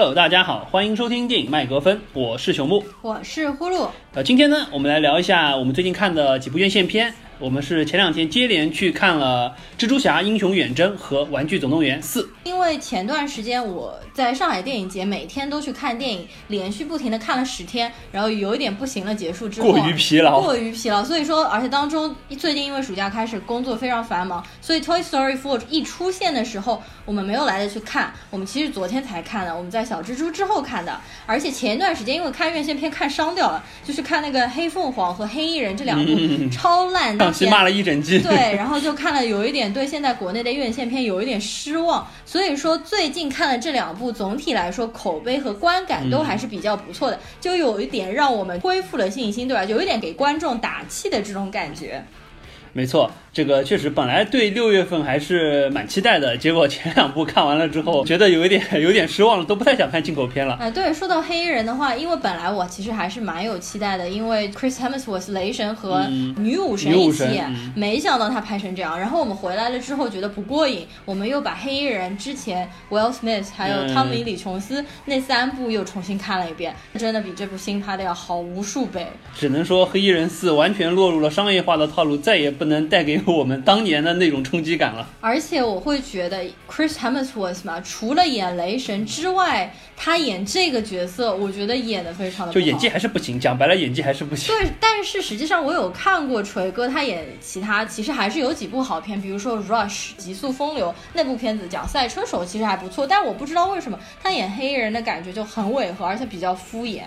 Hello，大家好，欢迎收听电影麦格芬，我是熊木，我是呼噜。呃，今天呢，我们来聊一下我们最近看的几部院线片。我们是前两天接连去看了《蜘蛛侠：英雄远征》和《玩具总动员四》。因为前段时间我在上海电影节每天都去看电影，连续不停的看了十天，然后有一点不行了。结束之后过于疲劳，过于疲劳。所以说，而且当中最近因为暑假开始工作非常繁忙，所以《Toy Story 4》一出现的时候，我们没有来得去看。我们其实昨天才看的，我们在小蜘蛛之后看的。而且前一段时间因为看院线片看伤掉了，就是看那个黑凤凰和黑衣人这两部超烂，当期骂了一整季。对，然后就看了，有一点对现在国内的院线片有一点失望，所以说最近看了这两部，总体来说口碑和观感都还是比较不错的，就有一点让我们恢复了信心，对吧？有一点给观众打气的这种感觉。没错。这个确实，本来对六月份还是蛮期待的，结果前两部看完了之后，觉得有一点有点失望了，都不太想看进口片了。哎，对，说到黑衣人的话，因为本来我其实还是蛮有期待的，因为 Chris Hemsworth 雷神和女武神一起演，没想到他拍成这样。然后我们回来了之后觉得不过瘾，我们又把黑衣人之前 Will Smith 还有汤米李琼斯那三部又重新看了一遍，真的比这部新拍的要好无数倍。只能说黑衣人四完全落入了商业化的套路，再也不能带给。我们当年的那种冲击感了，而且我会觉得 Chris Hemsworth 嘛，除了演雷神之外，他演这个角色，我觉得演的非常的就演技还是不行，讲白了演技还是不行。对，但是实际上我有看过锤哥他演其他，其实还是有几部好片，比如说 Rush 极速风流那部片子讲赛车手，其实还不错，但我不知道为什么他演黑衣人的感觉就很违和，而且比较敷衍。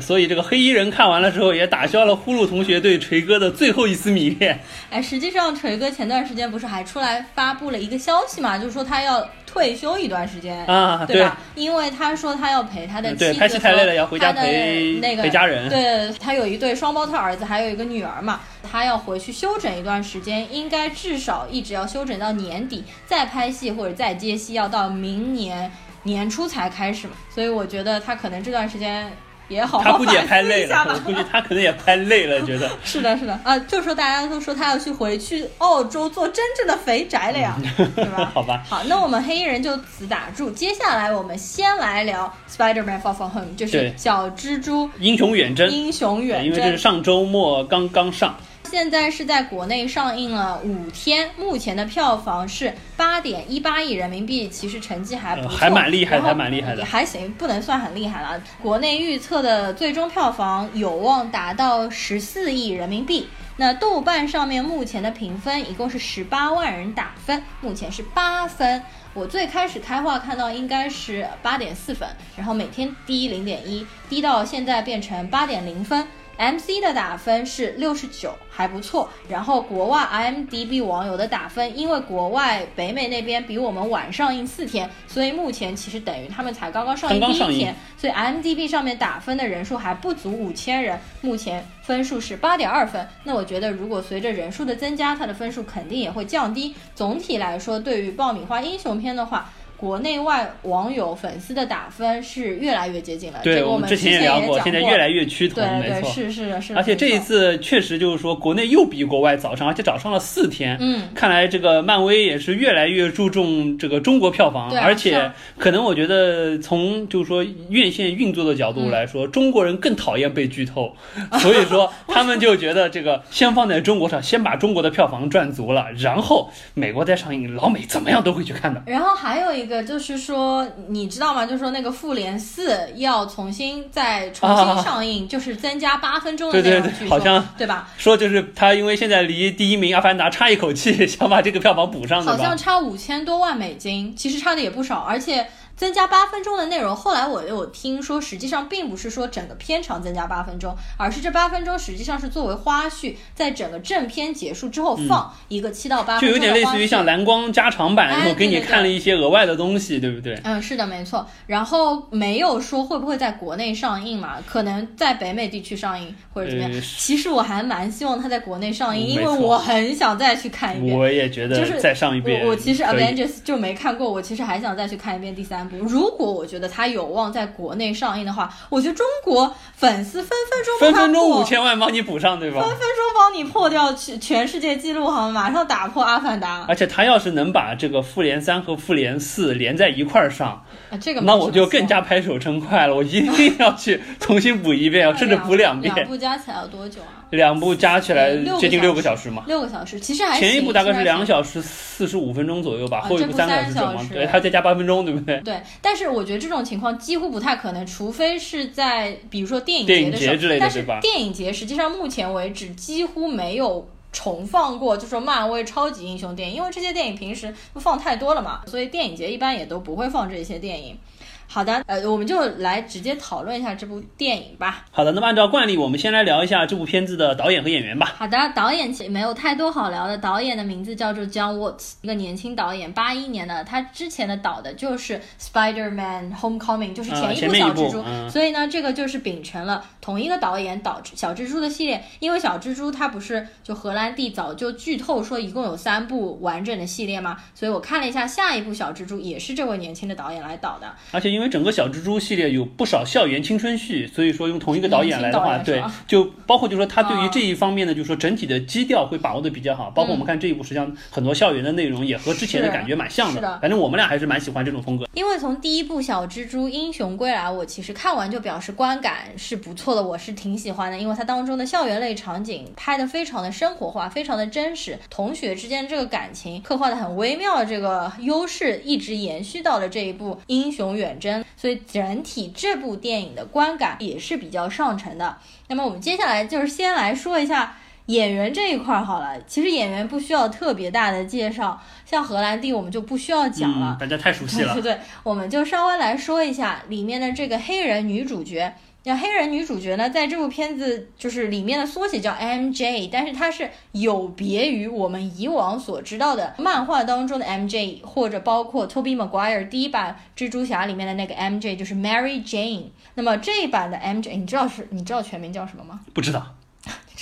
所以这个黑衣人看完了之后，也打消了呼噜同学对锤哥的最后一丝迷恋。哎，实际上锤哥前段时间不是还出来发布了一个消息嘛，就是说他要退休一段时间啊，对吧？因为他说他要陪他的妻子拍戏太累了，要回家陪那个陪家人。对他有一对双胞胎儿子，还有一个女儿嘛，他要回去休整一段时间，应该至少一直要休整到年底，再拍戏或者再接戏，要到明年年初才开始嘛。所以我觉得他可能这段时间。也好，他估计也拍累了，我估计他可能也拍累了，觉得。是的，是的。啊，就说大家都说他要去回去澳洲做真正的肥宅了呀，对吧？好吧，好，那我们黑衣人就此打住，接下来我们先来聊 Spider-Man Far From Home，就是小蜘蛛英雄远征，英雄远征，因为这是上周末刚刚上。现在是在国内上映了五天，目前的票房是八点一八亿人民币，其实成绩还不错，还蛮厉害，还蛮厉害的，还行，不能算很厉害了。国内预测的最终票房有望达到十四亿人民币。那豆瓣上面目前的评分一共是十八万人打分，目前是八分。我最开始开画看到应该是八点四分，然后每天低零点一，低到现在变成八点零分。M C 的打分是六十九，还不错。然后国外 I M D B 网友的打分，因为国外北美那边比我们晚上映四天，所以目前其实等于他们才刚刚上映第一天，所以 I M D B 上面打分的人数还不足五千人，目前分数是八点二分。那我觉得如果随着人数的增加，它的分数肯定也会降低。总体来说，对于爆米花英雄片的话。国内外网友粉丝的打分是越来越接近了，对我们之前也聊过，现在越来越趋同，没错，是是是。而且这一次确实就是说，国内又比国外早上，而且早上了四天。嗯，看来这个漫威也是越来越注重这个中国票房，而且可能我觉得从就是说院线运作的角度来说，中国人更讨厌被剧透，所以说 他们就觉得这个先放在中国上，先把中国的票房赚足了，然后美国再上映，老美怎么样都会去看的。然后还有一个。就是说，你知道吗？就是说，那个《复联四》要重新再重新上映，就是增加八分钟的内容，好像对吧？说就是他，因为现在离第一名《阿凡达》差一口气，想把这个票房补上，好像差五千多万美金，其实差的也不少，而且。增加八分钟的内容，后来我有听说，实际上并不是说整个片长增加八分钟，而是这八分钟实际上是作为花絮，在整个正片结束之后放一个七到八分钟就有点类似于像蓝光加长版，然后给你看了一些额外的东西，对不对？嗯，是的，没错。然后没有说会不会在国内上映嘛？可能在北美地区上映或者怎么样。其实我还蛮希望它在国内上映，因为我很想再去看一遍。我也觉得，就是再上一遍。我我其实 Avengers 就没看过，我其实还想再去看一遍第三部。部。如果我觉得它有望在国内上映的话，我觉得中国粉丝分分钟分分钟五千万帮你补上，对吧？分分钟帮你破掉全全世界纪录，好吗？马上打破阿凡达。而且他要是能把这个复联三和复联四连在一块儿上，这个那我就更加拍手称快了，我一定要去重新补一遍，甚至补两遍。两部加起来要多久啊？两部加起来接近六个小时嘛？六个小时，其实还前一部大概是两小时四十五分钟左右吧，后一部三个小时，对，他再加八分钟，对不对？对，但是我觉得这种情况几乎不太可能，除非是在比如说电影节的时候，但是电影节实际上目前为止几乎没有重放过，就说漫威超级英雄电影，因为这些电影平时放太多了嘛，所以电影节一般也都不会放这些电影。好的，呃，我们就来直接讨论一下这部电影吧。好的，那么按照惯例，我们先来聊一下这部片子的导演和演员吧。好的，导演其实没有太多好聊的。导演的名字叫做 John Watts，一个年轻导演，八一年的。他之前的导的就是《Spider-Man: Homecoming》，就是前一部小蜘蛛。所以呢，这个就是秉承了同一个导演导小蜘蛛的系列。因为小蜘蛛它不是就荷兰弟早就剧透说一共有三部完整的系列吗？所以我看了一下，下一部小蜘蛛也是这位年轻的导演来导的。而且因为因为整个小蜘蛛系列有不少校园青春剧，所以说用同一个导演来的话，对，就包括就是说他对于这一方面呢，就是说整体的基调会把握的比较好。包括我们看这一部，实际上很多校园的内容也和之前的感觉蛮像的。反正我们俩还是蛮喜欢这种风格。因为从第一部小蜘蛛英雄归来，我其实看完就表示观感是不错的，我是挺喜欢的。因为它当中的校园类场景拍的非常的生活化，非常的真实，同学之间这个感情刻画的很微妙，这个优势一直延续到了这一部英雄远征。所以整体这部电影的观感也是比较上乘的。那么我们接下来就是先来说一下演员这一块好了。其实演员不需要特别大的介绍，像荷兰弟我们就不需要讲了，大家太熟悉了。对对，我们就稍微来说一下里面的这个黑人女主角。那黑人女主角呢，在这部片子就是里面的缩写叫 MJ，但是它是有别于我们以往所知道的漫画当中的 MJ，或者包括 Toby Maguire 第一版蜘蛛侠里面的那个 MJ，就是 Mary Jane。那么这一版的 MJ，你知道是你知道全名叫什么吗？不知道。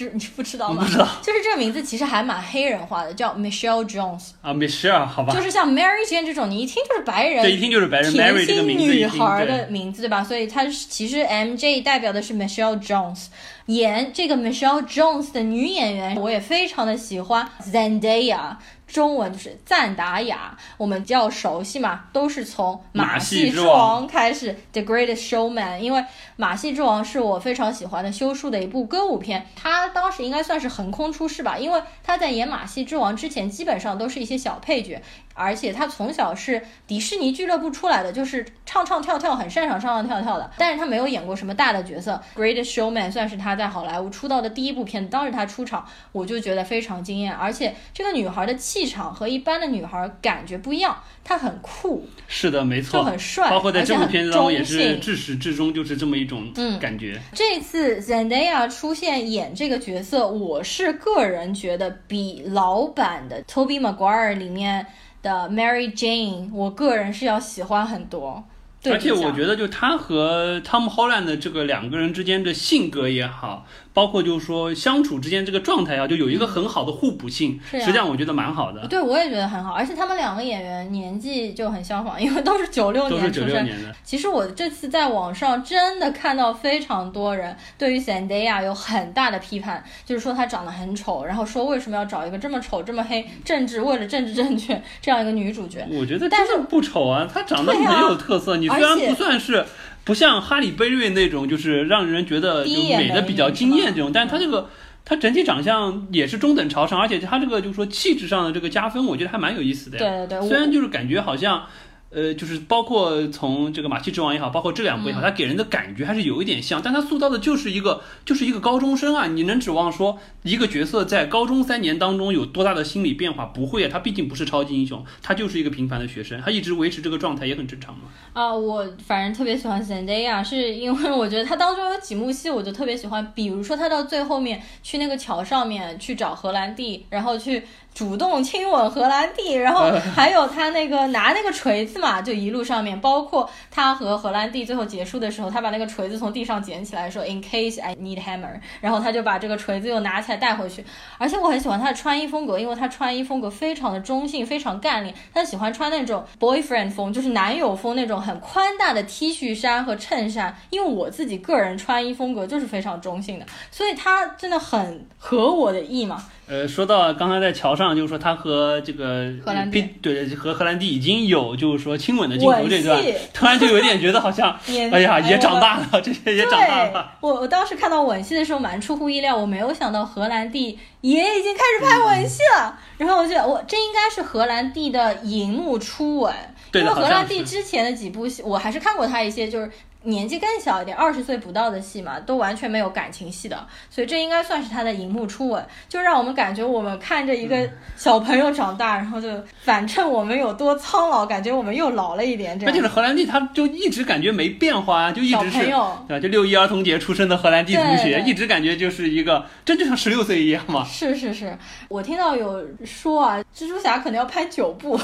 是 你不知道吗？不知道，就是这个名字其实还蛮黑人化的，叫 Michelle Jones 啊，Michelle 好吧，就是像 Mary Jane 这种，你一听就是白人，对，一听就是白人甜心女孩的名字，对吧？所以它其实 MJ 代表的是 Michelle Jones，演这个 Michelle Jones 的女演员，我也非常的喜欢 Zendaya。中文就是赞达雅，我们较熟悉嘛，都是从《马戏之王》开始，《The Greatest Showman》。因为《马戏之王》是我非常喜欢的修树的一部歌舞片，他当时应该算是横空出世吧，因为他在演《马戏之王》之前，基本上都是一些小配角。而且他从小是迪士尼俱乐部出来的，就是唱唱跳跳很擅长唱唱跳跳的。但是他没有演过什么大的角色，《Great Showman》算是他在好莱坞出道的第一部片子。当时他出场，我就觉得非常惊艳。而且这个女孩的气场和一般的女孩感觉不一样，她很酷。是的，没错，就很帅。包括在这部片子当中也是至始至终就是这么一种感觉。这次 Zendaya 出现演这个角色，我是个人觉得比老版的 Toby Maguire 里面。的 Mary Jane，我个人是要喜欢很多。而且我觉得，就他和 Tom Holland 的这个两个人之间的性格也好。包括就是说相处之间这个状态啊，就有一个很好的互补性，实际上我觉得蛮好的。对，我也觉得很好，而且他们两个演员年纪就很相仿，因为都是九六年出生。其实我这次在网上真的看到非常多人对于 Zendaya 有很大的批判，就是说她长得很丑，然后说为什么要找一个这么丑、这么黑、政治为了政治正确这样一个女主角？我觉得但是不丑啊，她长得很有特色。你虽然不算是。不像哈里贝瑞那种，就是让人觉得就美的比较惊艳这种，但是他这个他整体长相也是中等朝上，而且他这个就是说气质上的这个加分，我觉得还蛮有意思的。对对对，虽然就是感觉好像。呃，就是包括从这个《马戏之王》也好，包括这两部也好，它给人的感觉还是有一点像，但它塑造的就是一个就是一个高中生啊，你能指望说一个角色在高中三年当中有多大的心理变化？不会啊，他毕竟不是超级英雄，他就是一个平凡的学生，他一直维持这个状态也很正常嘛。啊，我反正特别喜欢 Zendaya，是因为我觉得他当中有几幕戏我就特别喜欢，比如说他到最后面去那个桥上面去找荷兰弟，然后去主动亲吻荷兰弟，然后还有他那个拿那个锤子嘛，就一路上面，包括他和荷兰弟最后结束的时候，他把那个锤子从地上捡起来，说 In case I need hammer，然后他就把这个锤子又拿起来带回去。而且我很喜欢他的穿衣风格，因为他穿衣风格非常的中性，非常干练。他喜欢穿那种 boyfriend 风，就是男友风那种很宽大的 T 恤衫和衬衫。因为我自己个人穿衣风格就是非常中性的，所以他真的很合我的意嘛。呃，说到刚才在桥上，就是说他和这个荷兰弟，对，和荷兰弟已经有就是说亲吻的镜头这段，突然就有点觉得好像，哎呀，也长大了，这些也长大了。我我当时看到吻戏的时候蛮出乎意料，我没有想到荷兰弟也已经开始拍吻戏了。然后我觉得我这应该是荷兰弟的荧幕初吻，因为荷兰弟之前的几部戏我还是看过他一些就是。年纪更小一点，二十岁不到的戏嘛，都完全没有感情戏的，所以这应该算是他的荧幕初吻，就让我们感觉我们看着一个小朋友长大，然后就反衬我们有多苍老，感觉我们又老了一点。这关键是荷兰弟，他就一直感觉没变化，就一直是对吧？就六一儿童节出生的荷兰弟同学，一直感觉就是一个，真就像十六岁一样嘛。是是是，我听到有说啊，蜘蛛侠可能要拍九部。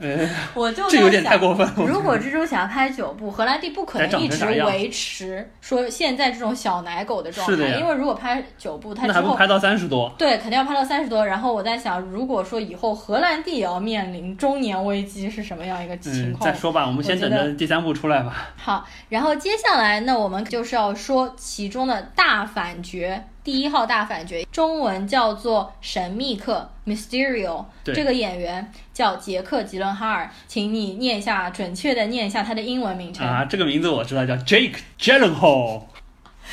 我就这有点太过分了。如果蜘蛛侠拍九部，荷兰弟不可能一直维持说现在这种小奶狗的状态，因为如果拍九部，他那还不拍到三十多？对，肯定要拍到三十多。然后我在想，如果说以后荷兰弟也要面临中年危机，是什么样一个情况？再说吧，我们先等着第三部出来吧。好，然后接下来那我们就是要说其中的大反角。第一号大反角，中文叫做神秘客 （Mysterio）。这个演员叫杰克·吉伦哈尔，请你念一下，准确的念一下他的英文名称。啊，这个名字我知道，叫 Jake Gyllenhaal。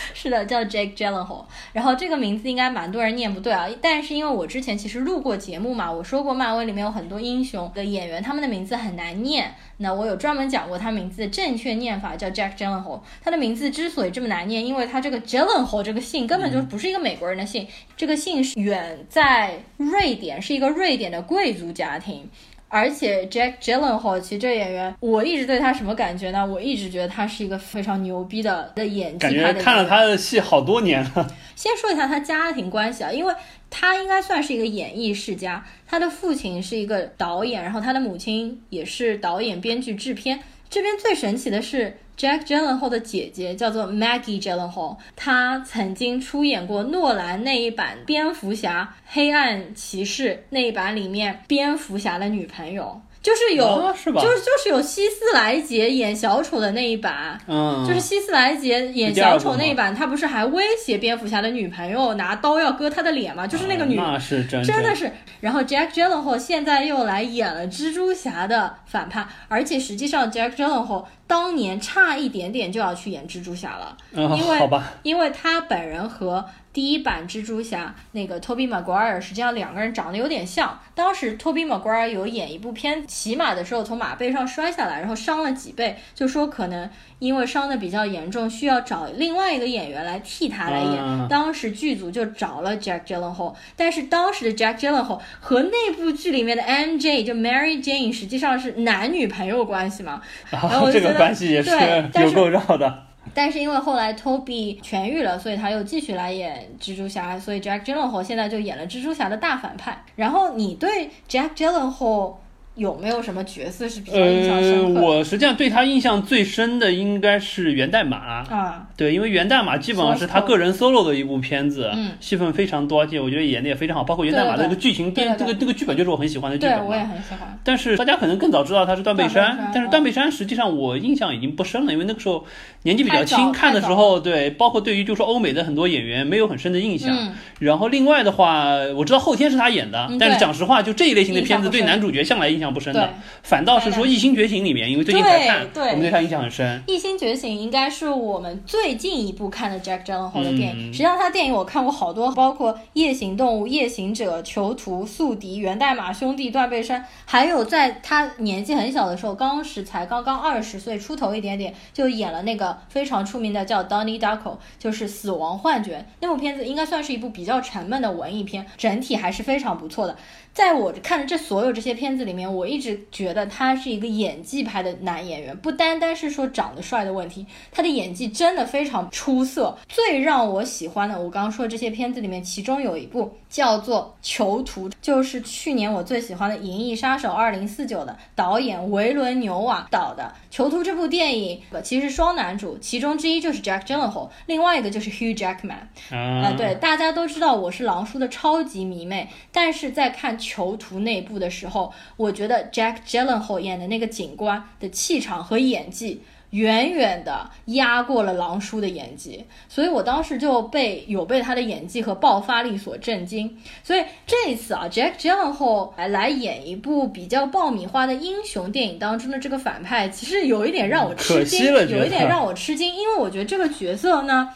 是的，叫 Jake Gyllenhaal。然后这个名字应该蛮多人念不对啊，但是因为我之前其实录过节目嘛，我说过漫威里面有很多英雄的演员，他们的名字很难念。那我有专门讲过他名字的正确念法，叫 Jack Gyllenhaal。他的名字之所以这么难念，因为他这个 Gyllenhaal 这个姓根本就不是一个美国人的姓，这个姓是远在瑞典，是一个瑞典的贵族家庭。而且 Jack Gyllenhaal 其实这演员，我一直对他什么感觉呢？我一直觉得他是一个非常牛逼的的演技。感觉看了他的戏好多年了。先说一下他家庭关系啊，因为他应该算是一个演艺世家，他的父亲是一个导演，然后他的母亲也是导演、编剧、制片。这边最神奇的是。，Jack j e l l e n h a l 的姐姐叫做 Maggie j e l l e n h a l 她曾经出演过诺兰那一版蝙蝠侠黑暗骑士那一版里面蝙蝠侠的女朋友。就是有，是吧？就是就是有希斯莱杰演小丑的那一版，嗯，就是希斯莱杰演小丑那一版，他不是还威胁蝙蝠侠的女朋友拿刀要割他的脸吗？就是那个女，那是真真的是。然后 Jack Gyllenhaal 现在又来演了蜘蛛侠的反派，而且实际上 Jack Gyllenhaal 当年差一点点就要去演蜘蛛侠了，因为好吧，因为他本人和。第一版蜘蛛侠那个托比马奎尔，实际上两个人长得有点像。当时托比马奎尔有演一部片，骑马的时候从马背上摔下来，然后伤了脊背，就说可能因为伤的比较严重，需要找另外一个演员来替他来演。当时剧组就找了 Jack Gyllenhaal，但是当时的 Jack Gyllenhaal 和那部剧里面的 MJ 就 Mary Jane 实际上是男女朋友关系嘛。然后这个关系也是有够绕的。但是因为后来 Toby 痊愈了，所以他又继续来演蜘蛛侠，所以 Jack Gyllenhaal 现在就演了蜘蛛侠的大反派。然后你对 Jack Gyllenhaal？有没有什么角色是比较印象深刻？我实际上对他印象最深的应该是《源代码》啊，对，因为《源代码》基本上是他个人 solo 的一部片子，嗯，戏份非常多，而且我觉得演的也非常好，包括《源代码》的这个剧情编这个这个剧本就是我很喜欢的剧本对，我也很喜欢。但是大家可能更早知道他是断背山，但是断背山实际上我印象已经不深了，因为那个时候年纪比较轻，看的时候对，包括对于就是说欧美的很多演员没有很深的印象。然后另外的话，我知道后天是他演的，但是讲实话，就这一类型的片子对男主角向来印象不深的。反倒是说《异星觉醒》里面，因为最近才看，我们对他印象很深。《异星觉醒》应该是我们最近一部看的 Jack Gyllenhaal 的电影。实际上，他的电影我看过好多，包括《夜行动物》《夜行者》《囚徒》《宿敌》《源代码兄弟》《断背山》，还有在他年纪很小的时候，当时才刚刚二十岁出头一点点，就演了那个非常出名的叫《Donnie Darko》，就是《死亡幻觉》那部片子，应该算是一部比较沉闷的文艺片，整体还是非常不错的。在我看的这所有这些片子里面，我一直觉得他是一个演技派的男演员，不单单是说长得帅的问题，他的演技真的非常出色。最让我喜欢的，我刚刚说的这些片子里面，其中有一部叫做《囚徒》，就是去年我最喜欢的《银翼杀手二零四九》的导演维伦纽瓦导的《囚徒》这部电影，其实双男主，其中之一就是 Jack Gyllenhaal，另外一个就是 Hugh Jackman。啊，对，大家都知道我是狼叔的超级迷妹，但是在看《囚徒》那部的时候，我觉得 Jack Gyllenhaal 演的那个警官的气场和演技。远远的压过了狼叔的演技，所以我当时就被有被他的演技和爆发力所震惊。所以这一次啊，Jack Gyllenhaal 来来演一部比较爆米花的英雄电影当中的这个反派，其实有一点让我吃惊，有一点让我吃惊，因为我觉得这个角色呢。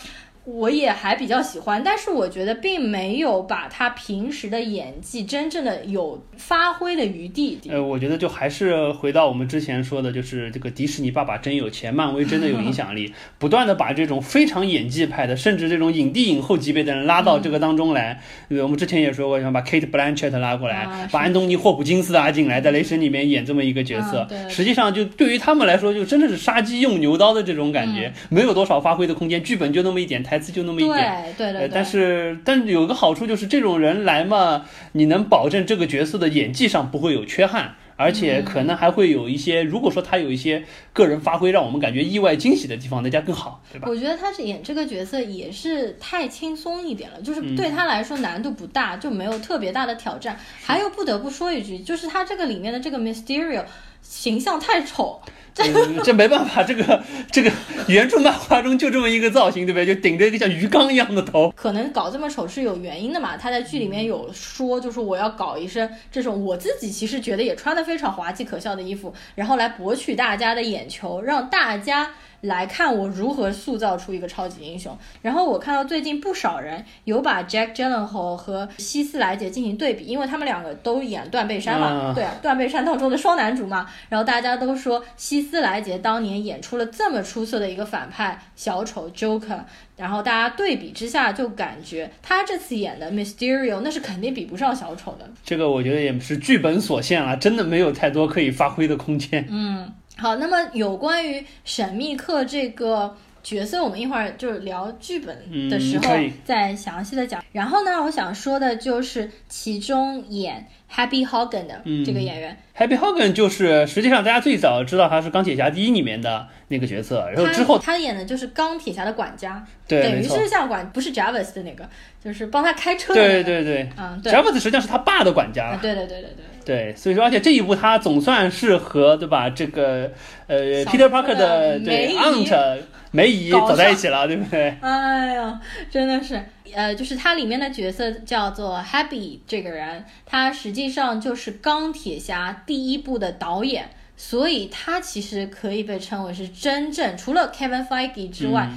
我也还比较喜欢，但是我觉得并没有把他平时的演技真正的有发挥的余地。呃，我觉得就还是回到我们之前说的，就是这个迪士尼爸爸真有钱，漫威真的有影响力，不断的把这种非常演技派的，甚至这种影帝影后级别的人拉到这个当中来。对，我们之前也说过，想把 Kate Blanchett 拉过来，把安东尼霍普金斯拉进来，在雷神里面演这么一个角色。实际上就对于他们来说，就真的是杀鸡用牛刀的这种感觉，没有多少发挥的空间，剧本就那么一点。台词就那么一点，对对对。但是，但有个好处就是，这种人来嘛，你能保证这个角色的演技上不会有缺憾，而且可能还会有一些，如果说他有一些个人发挥让我们感觉意外惊喜的地方，那家更好，对吧？我觉得他是演这个角色也是太轻松一点了，就是对他来说难度不大，就没有特别大的挑战。还有不得不说一句，就是他这个里面的这个 Mysterio 形象太丑。这 这没办法，这个这个原著漫画中就这么一个造型，对不对？就顶着一个像鱼缸一样的头，可能搞这么丑是有原因的嘛？他在剧里面有说，就是我要搞一身这种我自己其实觉得也穿的非常滑稽可笑的衣服，然后来博取大家的眼球，让大家。来看我如何塑造出一个超级英雄。然后我看到最近不少人有把 Jack Gyllenhaal 和希斯莱杰进行对比，因为他们两个都演断背山嘛，对，断背山当中的双男主嘛。然后大家都说希斯莱杰当年演出了这么出色的一个反派小丑 Joker，然后大家对比之下就感觉他这次演的 Mysterio 那是肯定比不上小丑的。这个我觉得也是剧本所限了，真的没有太多可以发挥的空间。嗯。好，那么有关于神秘客这个角色，我们一会儿就是聊剧本的时候再详细的讲。然后呢，我想说的就是其中演 Happy Hogan 的这个演员。Happy Hogan 就是实际上大家最早知道他是钢铁侠第一里面的那个角色，然后之后他演的就是钢铁侠的管家，对，等于是像管不是 Jarvis 的那个，就是帮他开车。对对对，嗯，Jarvis 实际上是他爸的管家。对对对对对。对，所以说，而且这一部他总算是和对吧？这个呃，Peter Parker 的对 Aunt 梅姨走在一起了，对不对？哎呀，真的是，呃，就是它里面的角色叫做 Happy 这个人，他实际上就是钢铁侠第一部的导演，所以他其实可以被称为是真正除了 Kevin Feige 之外。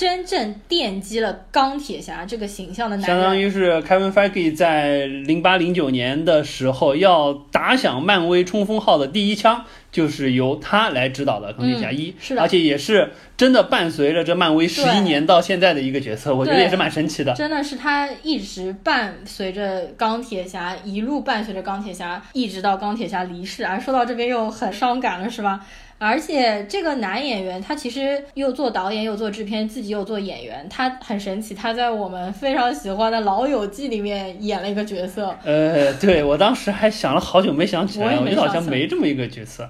真正奠基了钢铁侠这个形象的男人，相当于是 Kevin Feige 在零八零九年的时候要打响漫威冲锋号的第一枪，就是由他来指导的钢铁侠一，是的，而且也是真的伴随着这漫威十一年到现在的一个角色，我觉得也是蛮神奇的。真的是他一直伴随着钢铁侠，一路伴随着钢铁侠，一直到钢铁侠离世啊。说到这边又很伤感了，是吧？而且这个男演员他其实又做导演又做制片，自己又做演员，他很神奇。他在我们非常喜欢的《老友记》里面演了一个角色。呃，对我当时还想了好久没想起来，我觉得好像没这么一个角色。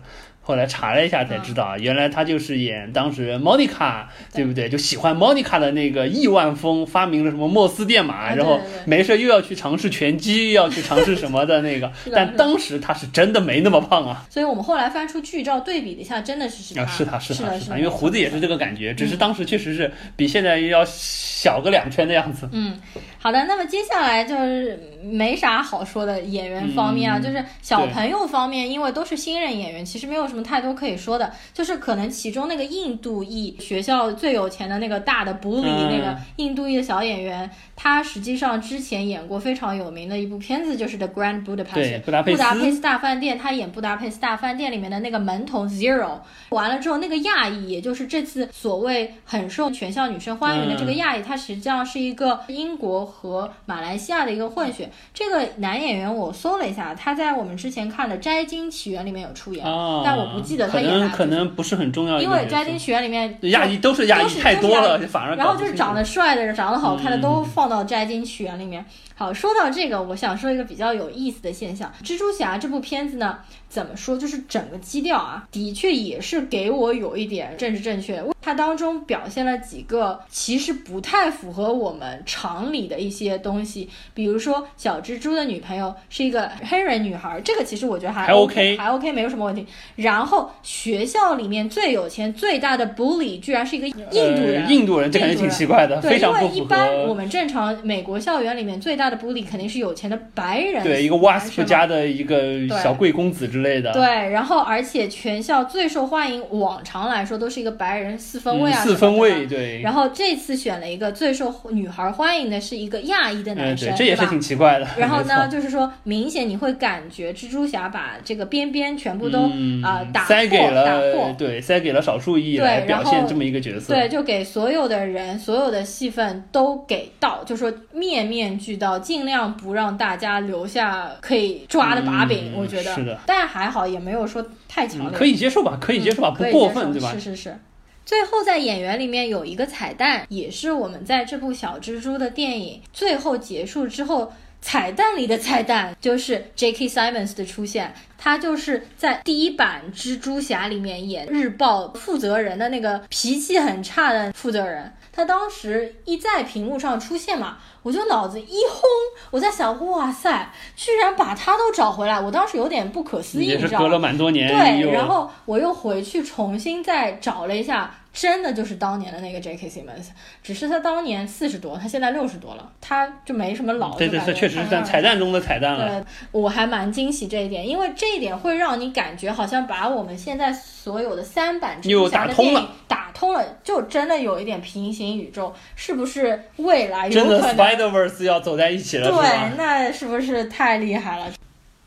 后来查了一下才知道，原来他就是演当时莫妮卡，对不对？就喜欢莫妮卡的那个亿万富，发明了什么莫斯电码，然后没事又要去尝试拳击，又要去尝试什么的那个。但当时他是真的没那么胖啊。所以我们后来翻出剧照对比了一下，真的是是他，是他是他是他，因为胡子也是这个感觉，只是当时确实是比现在要小个两圈的样子。嗯，好的，那么接下来就是没啥好说的演员方面啊，就是小朋友方面，因为都是新人演员，其实没有什么。么太多可以说的，就是可能其中那个印度裔学校最有钱的那个大的 bully 那个印度裔的小演员，他实际上之前演过非常有名的一部片子，就是《The Grand Budapest》布达佩斯。大饭店，他演《布达佩斯大饭店》里面的那个门童 Zero。完了之后，那个亚裔，也就是这次所谓很受全校女生欢迎的这个亚裔，他实际上是一个英国和马来西亚的一个混血。这个男演员我搜了一下，他在我们之前看的《摘金起源》里面有出演，但我不记得他演哪可能不是很重要，因为《摘金学院》里面亚裔都是亚裔太多了，反而然后就是长得帅的、长得好看的都放到《摘金学院》里面。好，说到这个，我想说一个比较有意思的现象，《蜘蛛侠》这部片子呢。怎么说？就是整个基调啊，的确也是给我有一点政治正确。它当中表现了几个其实不太符合我们常理的一些东西，比如说小蜘蛛的女朋友是一个黑人女孩，这个其实我觉得还 OK，还 OK，没有什么问题。然后学校里面最有钱、最大的 bully 居然是一个印度人，印度人这感觉挺奇怪的，非常不符合。因为一般我们正常美国校园里面最大的 bully 肯定是有钱的白人，对，一个 wasp 家的一个小贵公子之。类的，对，然后而且全校最受欢迎，往常来说都是一个白人四分卫啊，四分卫，对。然后这次选了一个最受女孩欢迎的是一个亚裔的男生，这也是挺奇怪的。然后呢，就是说明显你会感觉蜘蛛侠把这个边边全部都啊打塞给了，对，塞给了少数裔来表现这么一个角色，对，就给所有的人所有的戏份都给到，就说面面俱到，尽量不让大家留下可以抓的把柄。我觉得是的，但。还好，也没有说太强烈，可以接受吧？可以接受吧？不过分，对吧？是是是。最后在演员里面有一个彩蛋，也是我们在这部小蜘蛛的电影最后结束之后，彩蛋里的彩蛋就是 J.K. Simmons 的出现。他就是在第一版蜘蛛侠里面演日报负责人的那个脾气很差的负责人。他当时一在屏幕上出现嘛。我就脑子一轰，我在想，哇塞，居然把他都找回来！我当时有点不可思议，也是隔了蛮多年。对，然后我又回去重新再找了一下，真的就是当年的那个 J.K. Simmons，只是他当年四十多，他现在六十多了，他就没什么老。对对对，确实是在彩蛋中的彩蛋了。对，我还蛮惊喜这一点，因为这一点会让你感觉好像把我们现在所有的三版蜘蛛侠的电影打通了，就真的有一点平行宇宙，是不是未来有可能？Spider-Verse 要走在一起了，对，那是不是太厉害了？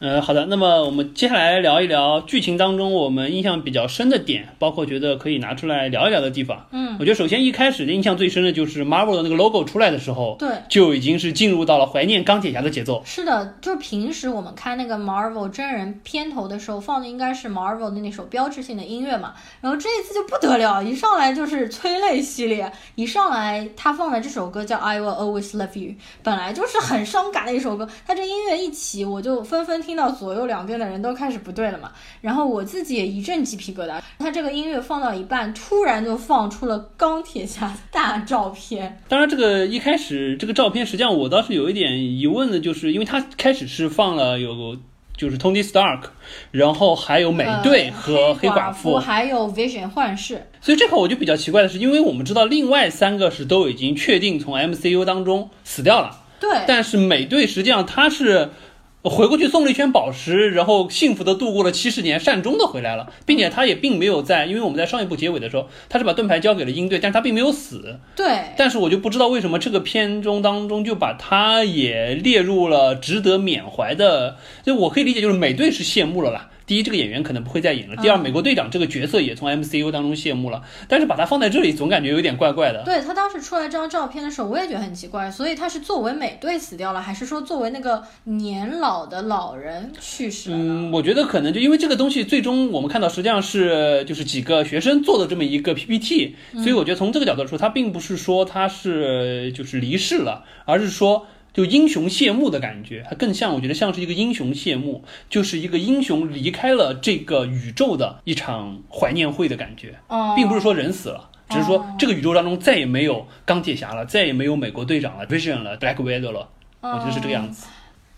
呃，好的，那么我们接下来聊一聊剧情当中我们印象比较深的点，包括觉得可以拿出来聊一聊的地方。嗯，我觉得首先一开始的印象最深的就是 Marvel 的那个 logo 出来的时候，对，就已经是进入到了怀念钢铁侠的节奏。是的，就是平时我们看那个 Marvel 真人片头的时候放的应该是 Marvel 的那首标志性的音乐嘛，然后这一次就不得了，一上来就是催泪系列，一上来他放的这首歌叫 I Will Always Love You，本来就是很伤感的一首歌，他这音乐一起，我就纷纷听。听到左右两边的人都开始不对了嘛，然后我自己也一阵鸡皮疙瘩。他这个音乐放到一半，突然就放出了钢铁侠大照片。当然，这个一开始这个照片，实际上我倒是有一点疑问的，就是因为他开始是放了有就是 Tony Stark，然后还有美队和黑寡妇，还有 Vision 幻视。所以这块我就比较奇怪的是，因为我们知道另外三个是都已经确定从 MCU 当中死掉了，对，但是美队实际上他是。回过去送了一圈宝石，然后幸福的度过了七十年，善终的回来了，并且他也并没有在，因为我们在上一部结尾的时候，他是把盾牌交给了鹰队，但是他并没有死。对。但是我就不知道为什么这个片中当中就把他也列入了值得缅怀的，就我可以理解就是美队是谢幕了啦。第一，这个演员可能不会再演了。第二，美国队长这个角色也从 MCU 当中谢幕了。但是把它放在这里，总感觉有点怪怪的。对他当时出来这张照片的时候，我也觉得很奇怪。所以他是作为美队死掉了，还是说作为那个年老的老人去世了？嗯，我觉得可能就因为这个东西，最终我们看到实际上是就是几个学生做的这么一个 PPT，所以我觉得从这个角度说，他并不是说他是就是离世了，而是说。就英雄谢幕的感觉，它更像，我觉得像是一个英雄谢幕，就是一个英雄离开了这个宇宙的一场怀念会的感觉，并不是说人死了，只是说这个宇宙当中再也没有钢铁侠了，再也没有美国队长了，Vision 了，Black Widow 了，我觉得是这个样子。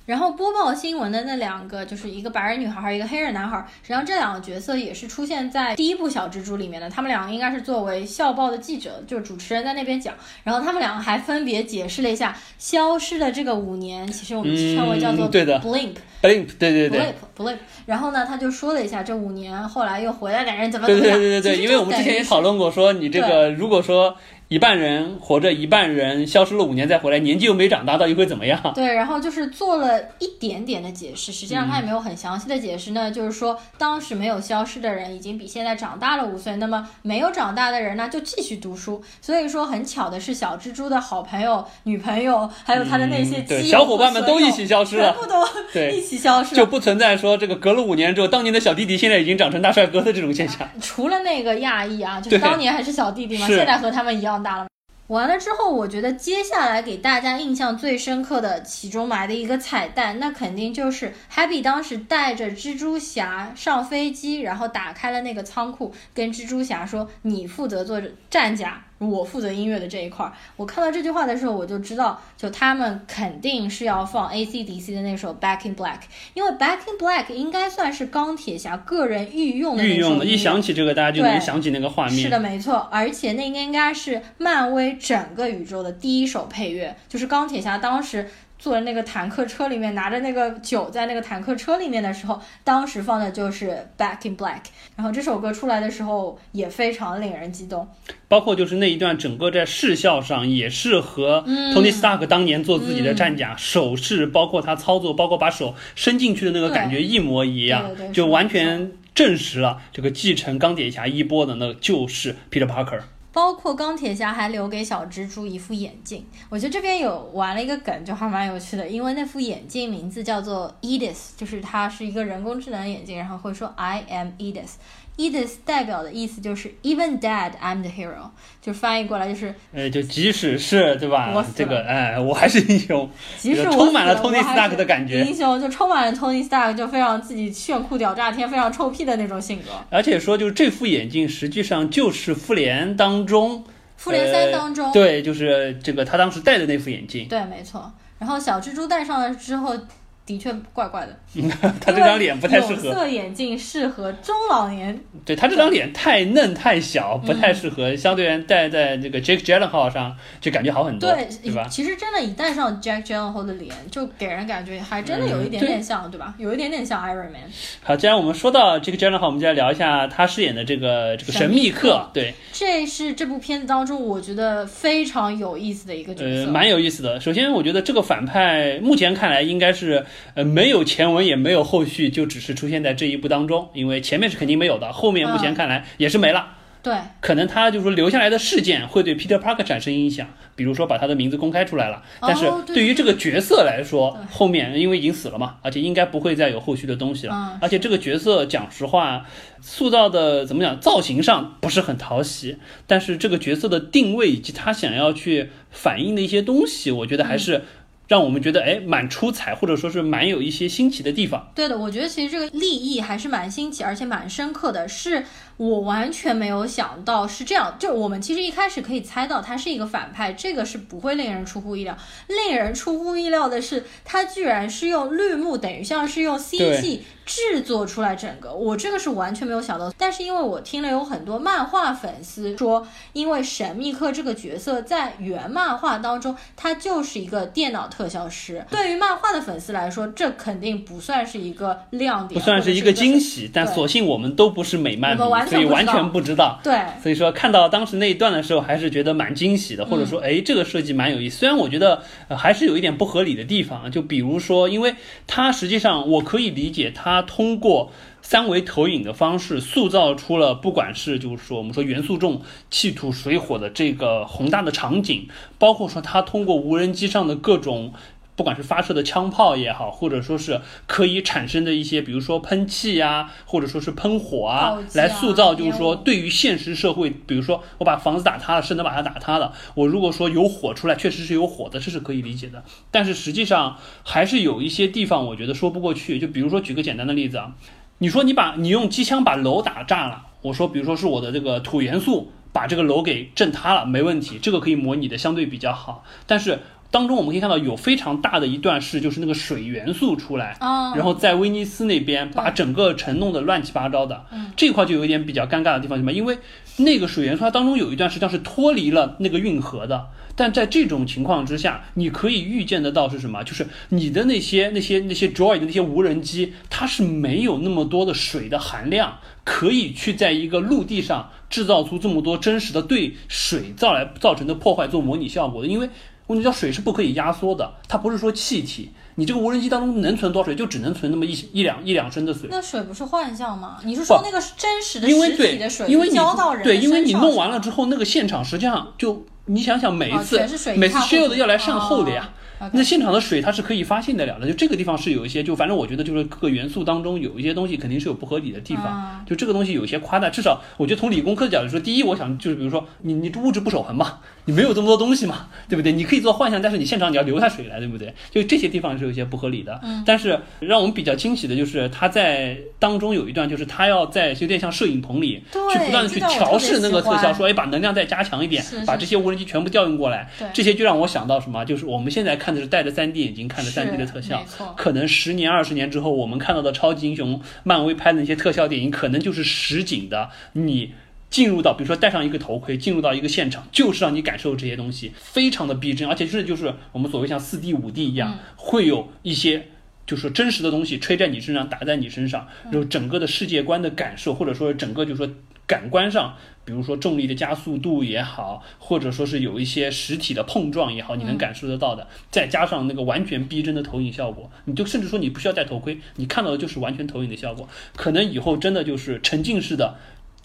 然后播报新闻的那两个，就是一个白人女孩，一个黑人男孩。实际上这两个角色也是出现在第一部小蜘蛛里面的。他们两个应该是作为校报的记者，就是主持人在那边讲。然后他们两个还分别解释了一下消失的这个五年，其实我们称为叫做 blip，blip，对对对，blip，blip。然后呢，他就说了一下这五年后来又回来的人怎么怎么样。对对对对对，因为我们之前也讨论过，说你这个如果说。一半人活着，一半人消失了五年再回来，年纪又没长大，到底会怎么样？对，然后就是做了一点点的解释，实际上他也没有很详细的解释呢。就是说，当时没有消失的人已经比现在长大了五岁，那么没有长大的人呢就继续读书。所以说，很巧的是，小蜘蛛的好朋友、女朋友，还有他的那些基友、小伙伴们都一起消失了，全部都一起消失了，就不存在说这个隔了五年之后，当年的小弟弟现在已经长成大帅哥的这种现象。除了那个亚裔啊，就是当年还是小弟弟嘛，现在和他们一样大了。完了之后，我觉得接下来给大家印象最深刻的其中埋的一个彩蛋，那肯定就是 Happy 当时带着蜘蛛侠上飞机，然后打开了那个仓库，跟蜘蛛侠说：“你负责做战甲。”我负责音乐的这一块儿，我看到这句话的时候，我就知道，就他们肯定是要放 AC/DC 的那首《Back in Black》，因为《Back in Black》应该算是钢铁侠个人御用的御用的，一想起这个，大家就能想起那个画面。是的，没错，而且那应该是漫威整个宇宙的第一首配乐，就是钢铁侠当时。坐在那个坦克车里面，拿着那个酒在那个坦克车里面的时候，当时放的就是《Back in Black》，然后这首歌出来的时候也非常令人激动。包括就是那一段，整个在视效上也是和 Tony Stark 当年做自己的战甲手势，包括他操作，包括把手伸进去的那个感觉一模一样，就完全证实了这个继承钢铁侠衣钵的那就是 Peter Parker。包括钢铁侠还留给小蜘蛛一副眼镜，我觉得这边有玩了一个梗，就还蛮有趣的，因为那副眼镜名字叫做 Edith，就是它是一个人工智能眼镜，然后会说 I am Edith。Edith 代表的意思就是 Even dead, I'm the hero，就翻译过来就是，呃，就即使是对吧？这个，哎，我还是英雄。即使充满了 Tony Stark 的感觉。英雄就充满了 Tony Stark，就非常自己炫酷屌炸天，非常臭屁的那种性格。而且说，就是这副眼镜实际上就是复联当中，复联三当中，对，就是这个他当时戴的那副眼镜。对，没错。然后小蜘蛛戴上了之后。的确怪怪的，他这张脸不太适合。有色眼镜适合中老年。对他这张脸太嫩太小，不太适合。相对戴在这个 Jake Gyllenhaal 上，就感觉好很多，对对吧？其实真的，一戴上 Jake Gyllenhaal 的脸，就给人感觉还真的有一点点像，对吧？有一点点像 Iron Man。好，既然我们说到 Jake Gyllenhaal，我们就来聊一下他饰演的这个这个神秘客。对，这是这部片子当中我觉得非常有意思的一个角色，呃，蛮有意思的。首先，我觉得这个反派目前看来应该是呃没有。前文也没有后续，就只是出现在这一部当中，因为前面是肯定没有的，后面目前看来也是没了。对，可能他就是说留下来的事件会对 Peter Parker 产生影响，比如说把他的名字公开出来了。但是对于这个角色来说，后面因为已经死了嘛，而且应该不会再有后续的东西了。而且这个角色讲实话，塑造的怎么讲，造型上不是很讨喜，但是这个角色的定位以及他想要去反映的一些东西，我觉得还是。让我们觉得哎，蛮出彩，或者说是蛮有一些新奇的地方。对的，我觉得其实这个立意还是蛮新奇，而且蛮深刻的，是。我完全没有想到是这样，就我们其实一开始可以猜到他是一个反派，这个是不会令人出乎意料。令人出乎意料的是，他居然是用绿幕，等于像是用 CG 制作出来整个。我这个是完全没有想到。但是因为我听了有很多漫画粉丝说，因为神秘客这个角色在原漫画当中，他就是一个电脑特效师。对于漫画的粉丝来说，这肯定不算是一个亮点，不算是一个惊喜。但所幸我们都不是美漫。所以完全不知道，对，所以说看到当时那一段的时候，还是觉得蛮惊喜的，或者说，哎，这个设计蛮有意思。虽然我觉得还是有一点不合理的地方，就比如说，因为它实际上我可以理解，它通过三维投影的方式塑造出了，不管是就是说我们说元素重、气土水火的这个宏大的场景，包括说它通过无人机上的各种。不管是发射的枪炮也好，或者说是可以产生的一些，比如说喷气呀，或者说是喷火啊，来塑造，就是说对于现实社会，比如说我把房子打塌了，是能把它打塌的。我如果说有火出来，确实是有火的，这是可以理解的。但是实际上还是有一些地方，我觉得说不过去。就比如说举个简单的例子啊，你说你把你用机枪把楼打炸了，我说比如说是我的这个土元素。把这个楼给震塌了，没问题，这个可以模拟的相对比较好。但是当中我们可以看到有非常大的一段是就是那个水元素出来，然后在威尼斯那边把整个城弄得乱七八糟的，这块就有一点比较尴尬的地方，什么？因为那个水元素它当中有一段实际上是脱离了那个运河的。但在这种情况之下，你可以预见得到是什么？就是你的那些那些那些 Droid 的那些无人机，它是没有那么多的水的含量，可以去在一个陆地上制造出这么多真实的对水造来造成的破坏做模拟效果的。因为我们知道水是不可以压缩的，它不是说气体。你这个无人机当中能存多少水，就只能存那么一一两一两升的水。那水不是幻象吗？你是说那个是真实的实体的水浇到人对，因为你弄完了之后，那个现场实际上就。你想想，每一次每次 shield 要来善后的呀。那现场的水它是可以发现得了的，就这个地方是有一些，就反正我觉得就是各个元素当中有一些东西肯定是有不合理的地方，就这个东西有一些夸大。至少我觉得从理工科的角度说，第一，我想就是比如说你你物质不守恒嘛，你没有这么多东西嘛，对不对？你可以做幻象，但是你现场你要留下水来，对不对？就这些地方是有一些不合理的。但是让我们比较惊喜的就是他在当中有一段，就是他要在有点像摄影棚里去不断的去调试那个特效，说哎把能量再加强一点，把这些无人机全部调用过来，这些就让我想到什么？就是我们现在看的是戴着 3D 眼镜看的 3D 的特效，可能十年二十年之后，我们看到的超级英雄、漫威拍的那些特效电影，可能就是实景的。你进入到，比如说戴上一个头盔，进入到一个现场，就是让你感受这些东西，非常的逼真，而且是就是我们所谓像四 D、五 D 一样，会有一些就是真实的东西吹在你身上，打在你身上，然后整个的世界观的感受，或者说整个就是说感官上。比如说重力的加速度也好，或者说是有一些实体的碰撞也好，你能感受得到的，再加上那个完全逼真的投影效果，你就甚至说你不需要戴头盔，你看到的就是完全投影的效果，可能以后真的就是沉浸式的。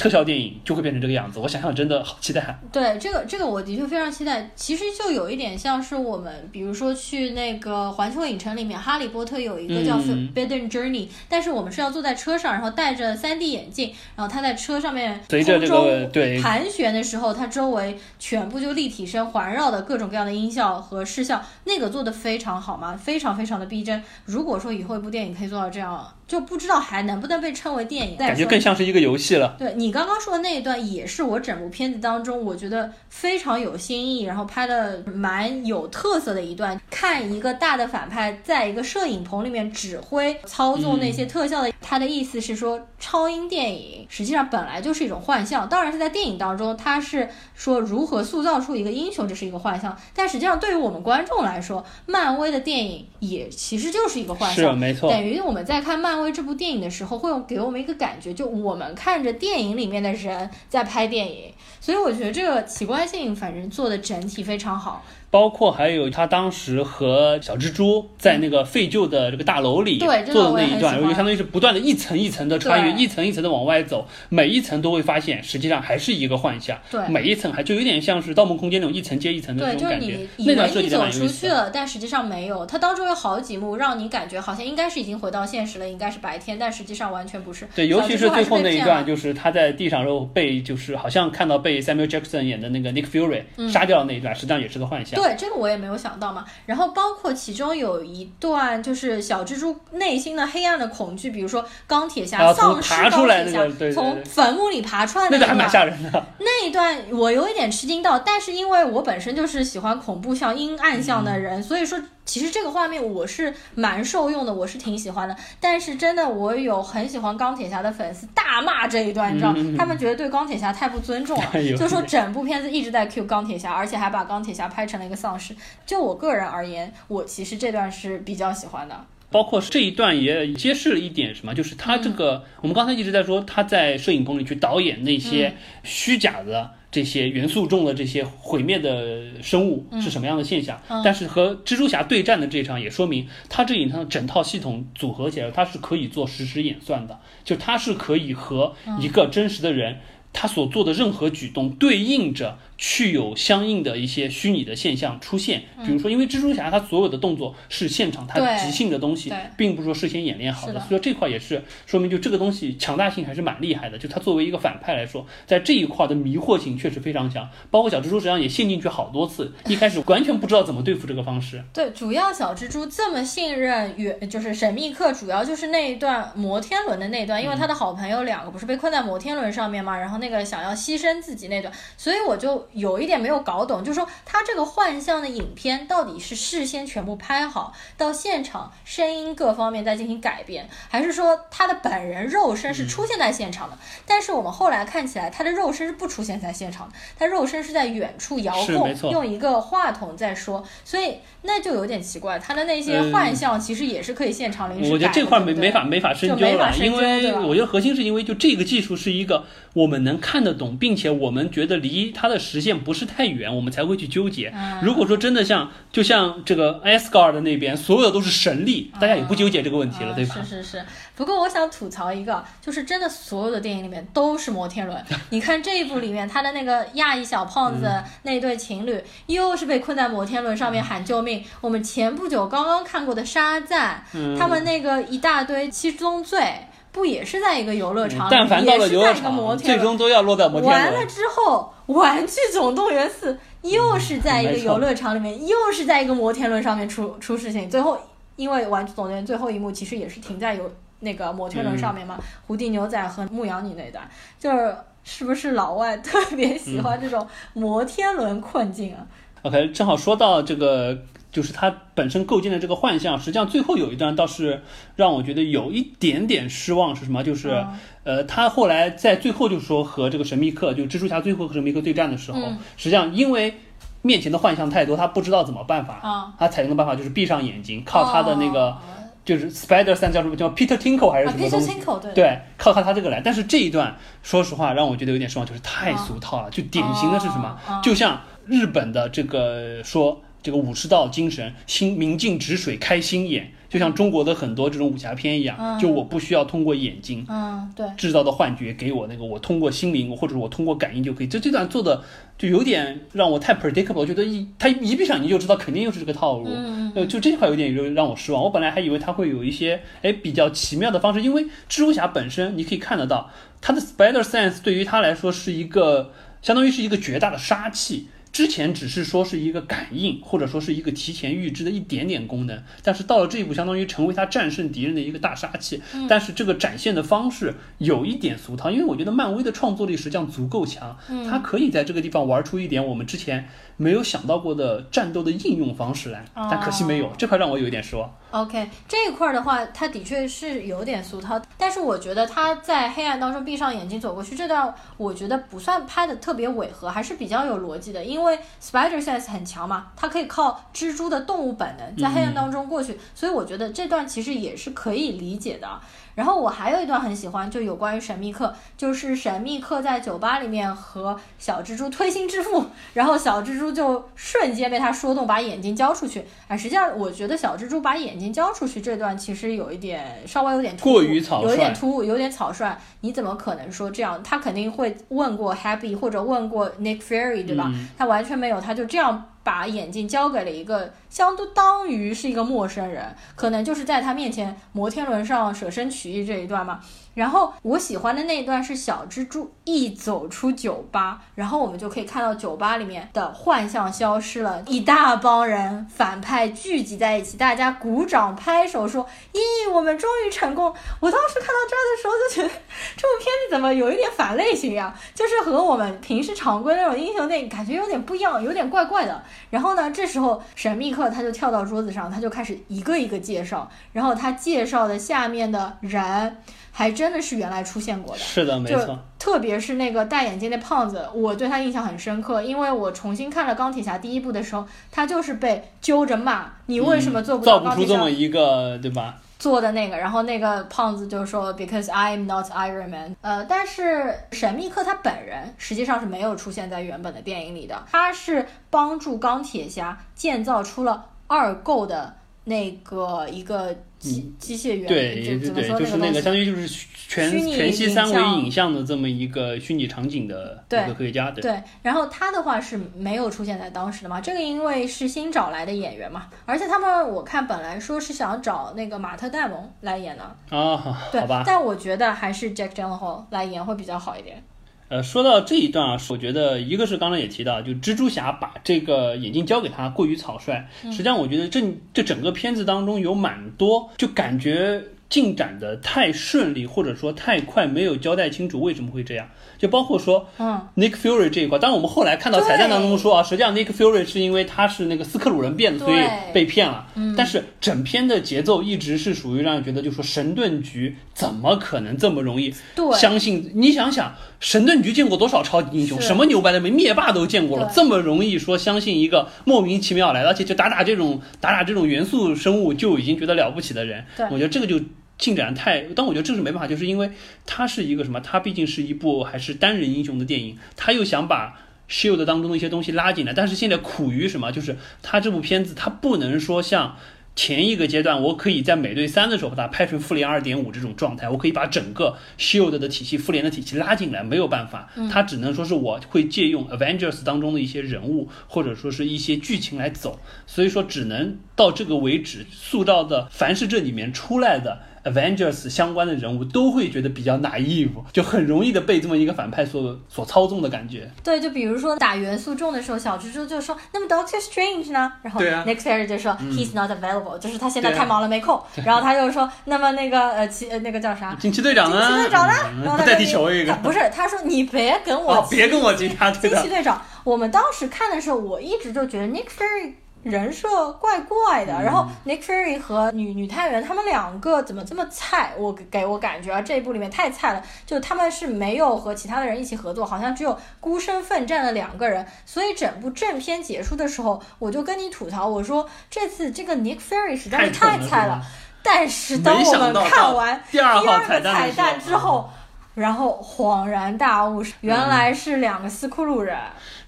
特效电影就会变成这个样子，我想想真的好期待。对这个，这个我的确非常期待。其实就有一点像是我们，比如说去那个环球影城里面，哈利波特有一个叫 Forbidden Journey，但是我们是要坐在车上，然后戴着 3D 眼镜，然后它在车上面空中盘旋的时候，它周围全部就立体声环绕的各种各样的音效和视效，那个做的非常好嘛，非常非常的逼真。如果说以后一部电影可以做到这样。就不知道还能不能被称为电影，感觉更像是一个游戏了。对你刚刚说的那一段，也是我整部片子当中我觉得非常有新意，然后拍的蛮有特色的一段。看一个大的反派在一个摄影棚里面指挥操纵那些特效的，他的意思是说，超英电影实际上本来就是一种幻象。当然是在电影当中，他是说如何塑造出一个英雄，这是一个幻象。但实际上对于我们观众来说，漫威的电影也其实就是一个幻象，是没错。等于我们在看漫。为这部电影的时候，会有给我们一个感觉，就我们看着电影里面的人在拍电影，所以我觉得这个奇观性反正做的整体非常好。包括还有他当时和小蜘蛛在那个废旧的这个大楼里做的那一段，就相当于是不断的一层一层的穿越，一层一层的往外走，每一层都会发现实际上还是一个幻象。对，每一层还就有点像是《盗梦空间》那种一层接一层的那种感觉。那段设计的蛮出去了，但实际上没有。它当中有好几幕让你感觉好像应该是已经回到现实了，应该是白天，但实际上完全不是。对，尤其是最后那一段，就是他在地上然后被就是好像看到被 Samuel Jackson 演的那个 Nick Fury 杀掉的那一段，实际上也是个幻象。对，这个我也没有。想到嘛，然后包括其中有一段就是小蜘蛛内心的黑暗的恐惧，比如说钢铁侠丧尸钢铁侠从坟墓里爬出来那段，还蛮吓人的。那一段我有一点吃惊到，但是因为我本身就是喜欢恐怖像阴暗像的人，所以说。其实这个画面我是蛮受用的，我是挺喜欢的。但是真的，我有很喜欢钢铁侠的粉丝大骂这一段，你知道，他们觉得对钢铁侠太不尊重了，就说整部片子一直在 Q 钢铁侠，而且还把钢铁侠拍成了一个丧尸。就我个人而言，我其实这段是比较喜欢的。包括这一段也揭示了一点什么，就是他这个，我们刚才一直在说他在摄影棚里去导演那些虚假的。这些元素中的这些毁灭的生物是什么样的现象？但是和蜘蛛侠对战的这场也说明，它这一套整套系统组合起来，它是可以做实时演算的，就它是可以和一个真实的人。他所做的任何举动对应着去有相应的一些虚拟的现象出现，比如说，因为蜘蛛侠他所有的动作是现场他即兴的东西，并不是说事先演练好的，所以说这块也是说明就这个东西强大性还是蛮厉害的。就他作为一个反派来说，在这一块的迷惑性确实非常强。包括小蜘蛛实际上也陷进去好多次，一开始完全不知道怎么对付这个方式。对，主要小蜘蛛这么信任远就是神秘客，主要就是那一段摩天轮的那段，因为他的好朋友两个不是被困在摩天轮上面嘛，然后。那个想要牺牲自己那段，所以我就有一点没有搞懂，就是说他这个幻象的影片到底是事先全部拍好，到现场声音各方面再进行改变，还是说他的本人肉身是出现在现场的？但是我们后来看起来，他的肉身是不出现在现场的，他肉身是在远处遥控，用一个话筒在说，所以那就有点奇怪，他的那些幻象其实也是可以现场临时改。我觉得这块没没法没法深究了，因为我觉得核心是因为就这个技术是一个我们能看得懂，并且我们觉得离它的实现不是太远，我们才会去纠结。如果说真的像就像这个 Asgard 那边，所有的都是神力，大家也不纠结这个问题了，对吧？是是是。不过我想吐槽一个，就是真的所有的电影里面都是摩天轮。你看这一部里面，他的那个亚裔小胖子那对情侣，又是被困在摩天轮上面喊救命。我们前不久刚刚看过的《沙赞》，他们那个一大堆七宗罪。不也是在一个游乐场，但凡到了游乐场，最终都要落在摩天轮。完了之后，《玩具总动员四》又是在一个游乐场里面，又是在一个摩天轮上面出出事情。最后，因为《玩具总动员》最后一幕其实也是停在有那个摩天轮上面嘛，胡迪牛仔和牧羊女那段，就是是不是老外特别喜欢这种摩天轮困境啊？OK，正好说到这个。就是他本身构建的这个幻象，实际上最后有一段倒是让我觉得有一点点失望，是什么？就是，呃，他后来在最后就是说和这个神秘客，就蜘蛛侠最后和神秘客对战的时候，实际上因为面前的幻象太多，他不知道怎么办法，他采用的办法就是闭上眼睛，靠他的那个就是 Spider Sense 叫什么叫 Peter Tinkle 还是什么东西？对，靠他他这个来。但是这一段说实话让我觉得有点失望，就是太俗套了，就典型的是什么？就像日本的这个说。这个武士道精神，心明镜止水，开心眼，就像中国的很多这种武侠片一样，就我不需要通过眼睛，嗯，对，制造的幻觉给我那个，我通过心灵或者我通过感应就可以。这这段做的就有点让我太 predictable，我觉得一他一闭上你就知道肯定又是这个套路，呃，就这块有点让我失望。我本来还以为他会有一些哎比较奇妙的方式，因为蜘蛛侠本身你可以看得到，他的 spider sense 对于他来说是一个相当于是一个绝大的杀器。之前只是说是一个感应，或者说是一个提前预知的一点点功能，但是到了这一步，相当于成为他战胜敌人的一个大杀器。但是这个展现的方式有一点俗套，因为我觉得漫威的创作力实际上足够强，它可以在这个地方玩出一点我们之前没有想到过的战斗的应用方式来。但可惜没有，这块让我有一点失望。OK，这一块的话，它的确是有点俗套，但是我觉得他在黑暗当中闭上眼睛走过去这段，我觉得不算拍的特别违和，还是比较有逻辑的。因为 Spider Sense 很强嘛，它可以靠蜘蛛的动物本能在黑暗当中过去，所以我觉得这段其实也是可以理解的。然后我还有一段很喜欢，就有关于神秘客，就是神秘客在酒吧里面和小蜘蛛推心置腹，然后小蜘蛛就瞬间被他说动，把眼睛交出去。哎，实际上我觉得小蜘蛛把眼睛交出去这段其实有一点稍微有点过于草率，有点突兀，有点草率。你怎么可能说这样？他肯定会问过 Happy 或者问过 Nick Fury 对吧？他完全没有，他就这样。把眼镜交给了一个相当于是一个陌生人，可能就是在他面前摩天轮上舍身取义这一段嘛。然后我喜欢的那一段是小蜘蛛一走出酒吧，然后我们就可以看到酒吧里面的幻象消失了，一大帮人反派聚集在一起，大家鼓掌拍手说：“咦，我们终于成功！”我当时看到这儿的时候就觉得这部片子怎么有一点反类型呀？就是和我们平时常规那种英雄电影感觉有点不一样，有点怪怪的。然后呢，这时候神秘客他就跳到桌子上，他就开始一个一个介绍，然后他介绍的下面的人。还真的是原来出现过的，是的，没错。特别是那个戴眼镜那胖子，我对他印象很深刻，因为我重新看了钢铁侠第一部的时候，他就是被揪着骂，你为什么做不到造不出这么一个，对吧？做的那个，然后那个胖子就说，Because I am not Iron Man。呃，但是神秘客他本人实际上是没有出现在原本的电影里的，他是帮助钢铁侠建造出了二构的那个一个。机机械员对对对，就是那个相当于就是全全息三维影像的这么一个虚拟场景的一个科学家，对。然后他的话是没有出现在当时的嘛？这个因为是新找来的演员嘛，而且他们我看本来说是想找那个马特戴蒙来演的啊，对吧。但我觉得还是 Jack Gyllenhaal 来演会比较好一点。呃，说到这一段啊，我觉得一个是刚才也提到，就蜘蛛侠把这个眼镜交给他过于草率。实际上，我觉得这这整个片子当中有蛮多，就感觉进展的太顺利，或者说太快，没有交代清楚为什么会这样。就包括说，嗯，Nick Fury 这一块，当然我们后来看到彩蛋当中说啊，实际上 Nick Fury 是因为他是那个斯克鲁人变的，所以被骗了。嗯，但是整篇的节奏一直是属于让人觉得，就说神盾局怎么可能这么容易相信？你想想，神盾局见过多少超级英雄，什么牛掰的没灭霸都见过了，这么容易说相信一个莫名其妙来，而且就打打这种打打这种元素生物就已经觉得了不起的人，我觉得这个就。进展太，但我觉得这是没办法，就是因为它是一个什么？它毕竟是一部还是单人英雄的电影，他又想把 Shield 当中的一些东西拉进来，但是现在苦于什么？就是他这部片子他不能说像前一个阶段，我可以在美队三的时候把它拍成复联二点五这种状态，我可以把整个 Shield 的体系、复联的体系拉进来，没有办法，他只能说是我会借用 Avengers 当中的一些人物或者说是一些剧情来走，所以说只能到这个为止，塑造的凡是这里面出来的。Avengers 相关的人物都会觉得比较 naive，就很容易的被这么一个反派所所操纵的感觉。对，就比如说打元素众的时候，小蜘蛛就说：“那么 Doctor Strange 呢？”然后 Next Fury 就说：“He's not available，就是他现在太忙了没空。”然后他就说：“那么那个呃，奇那个叫啥？惊奇队长呢？惊奇队长呢？然后代替球一个不是，他说你别跟我别跟我惊他惊奇队长。我们当时看的时候，我一直就觉得 Nick Fury。人设怪怪的，然后 Nick Fury 和女女探员他们两个怎么这么菜？我给我感觉啊，这一部里面太菜了，就他们是没有和其他的人一起合作，好像只有孤身奋战的两个人。所以整部正片结束的时候，我就跟你吐槽，我说这次这个 Nick Fury 实在是太菜了。但是当我们看完第二个彩蛋之后，然后恍然大悟，原来是两个斯库鲁人。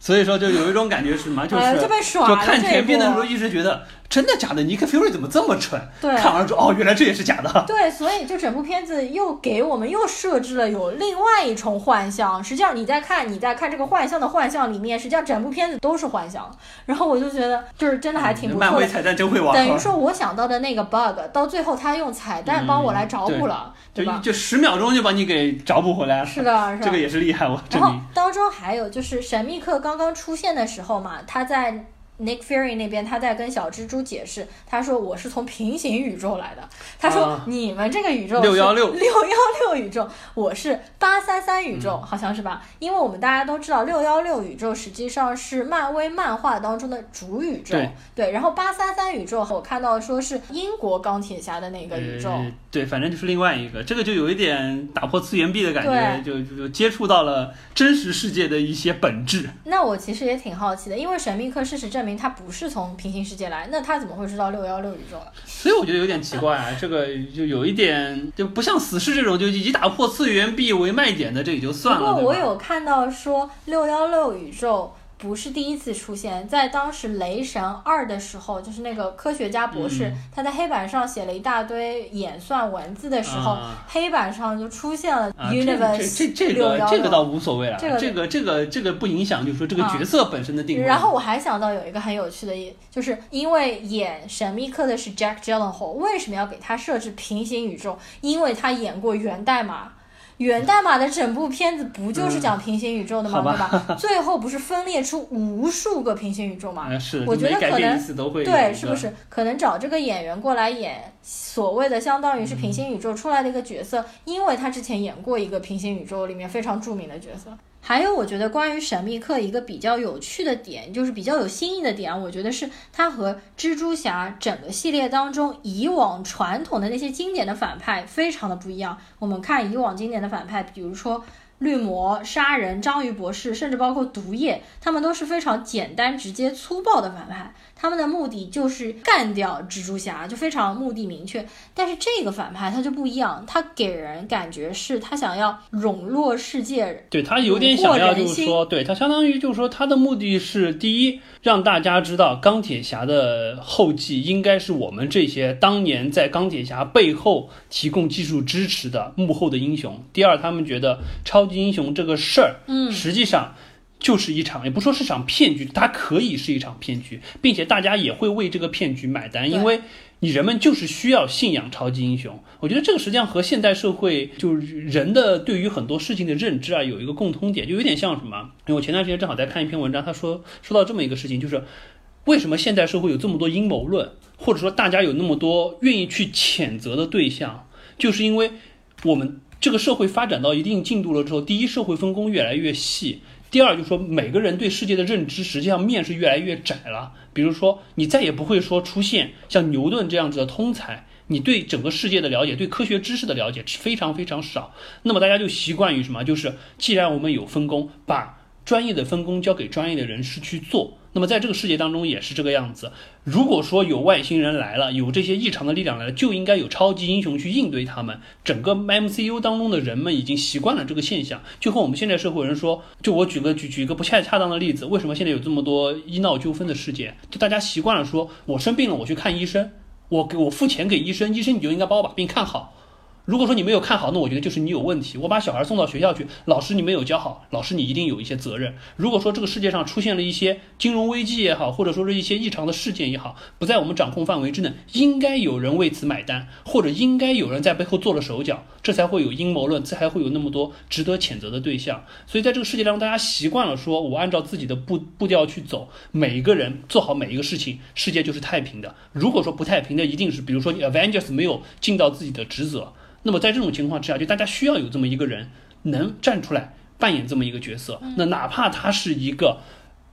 所以说，就有一种感觉是什么？就是就看前片的时候，一直觉得。真的假的？尼克·菲瑞怎么这么蠢？对，看完之后，哦，原来这也是假的。对，所以就整部片子又给我们又设置了有另外一重幻象。实际上你在看你在看这个幻象的幻象里面，实际上整部片子都是幻象。然后我就觉得，就是真的还挺不错的。漫威彩蛋真会玩。等于说，我想到的那个 bug，到最后他用彩蛋帮我来找补了，对吧？就十秒钟就把你给找补回来了。是的，是的。这个也是厉害，我然后当中还有就是神秘客刚刚出现的时候嘛，他在。Nick Fury 那边他在跟小蜘蛛解释，他说我是从平行宇宙来的。他说你们这个宇宙六幺六 六幺六宇宙，我是八三三宇宙，好像是吧？因为我们大家都知道六幺六宇宙实际上是漫威漫画当中的主宇宙，对。然后八三三宇宙我看到说是英国钢铁侠的那个宇宙，对，反正就是另外一个，这个就有一点打破次元壁的感觉，就就接触到了真实世界的一些本质。那我其实也挺好奇的，因为神秘客事实证。证明他不是从平行世界来，那他怎么会知道六幺六宇宙？所以我觉得有点奇怪啊，这个就有一点就不像死侍这种就以打破次元壁为卖点的，这也就算了。不过我有看到说六幺六宇宙。不是第一次出现在当时《雷神二》的时候，就是那个科学家博士，他在黑板上写了一大堆演算文字的时候，黑板上就出现了 Universe 这这个这个倒无所谓了，这个这个这个这个不影响，就是说这个角色本身的定位。然后我还想到有一个很有趣的，就是因为演神秘客的是 Jack Gyllenhaal，为什么要给他设置平行宇宙？因为他演过源代码。源代码的整部片子不就是讲平行宇宙的嘛？对吧？最后不是分裂出无数个平行宇宙嘛？是，我觉得可能对，是不是可能找这个演员过来演所谓的相当于是平行宇宙出来的一个角色，因为他之前演过一个平行宇宙里面非常著名的角色。还有，我觉得关于神秘客一个比较有趣的点，就是比较有新意的点，我觉得是它和蜘蛛侠整个系列当中以往传统的那些经典的反派非常的不一样。我们看以往经典的反派，比如说。绿魔、杀人、章鱼博士，甚至包括毒液，他们都是非常简单、直接、粗暴的反派。他们的目的就是干掉蜘蛛侠，就非常目的明确。但是这个反派他就不一样，他给人感觉是他想要笼络世界，对他有点想要，就是说，对他相当于就是说，他的目的是第一，让大家知道钢铁侠的后继应该是我们这些当年在钢铁侠背后提供技术支持的幕后的英雄。第二，他们觉得超级。英雄这个事儿，嗯，实际上就是一场，也不说是场骗局，它可以是一场骗局，并且大家也会为这个骗局买单，因为你人们就是需要信仰超级英雄。我觉得这个实际上和现代社会就是人的对于很多事情的认知啊，有一个共通点，就有点像什么？因为我前段时间正好在看一篇文章，他说说到这么一个事情，就是为什么现代社会有这么多阴谋论，或者说大家有那么多愿意去谴责的对象。就是因为我们这个社会发展到一定进度了之后，第一，社会分工越来越细；第二，就是说每个人对世界的认知实际上面是越来越窄了。比如说，你再也不会说出现像牛顿这样子的通才。你对整个世界的了解，对科学知识的了解非常非常少。那么大家就习惯于什么？就是既然我们有分工，把专业的分工交给专业的人士去做。那么在这个世界当中也是这个样子。如果说有外星人来了，有这些异常的力量来了，就应该有超级英雄去应对他们。整个 MCU 当中的人们已经习惯了这个现象，就和我们现在社会人说，就我举个举举一个不恰恰当的例子，为什么现在有这么多医闹纠纷的事件？就大家习惯了说，我生病了，我去看医生。我给我付钱给医生，医生你就应该帮我把病看好。如果说你没有看好，那我觉得就是你有问题。我把小孩送到学校去，老师你没有教好，老师你一定有一些责任。如果说这个世界上出现了一些金融危机也好，或者说是一些异常的事件也好，不在我们掌控范围之内，应该有人为此买单，或者应该有人在背后做了手脚，这才会有阴谋论，这才会有那么多值得谴责的对象。所以在这个世界当中，大家习惯了说我按照自己的步步调去走，每一个人做好每一个事情，世界就是太平的。如果说不太平的，一定是比如说你 Avengers 没有尽到自己的职责。那么在这种情况之下，就大家需要有这么一个人能站出来扮演这么一个角色。那哪怕他是一个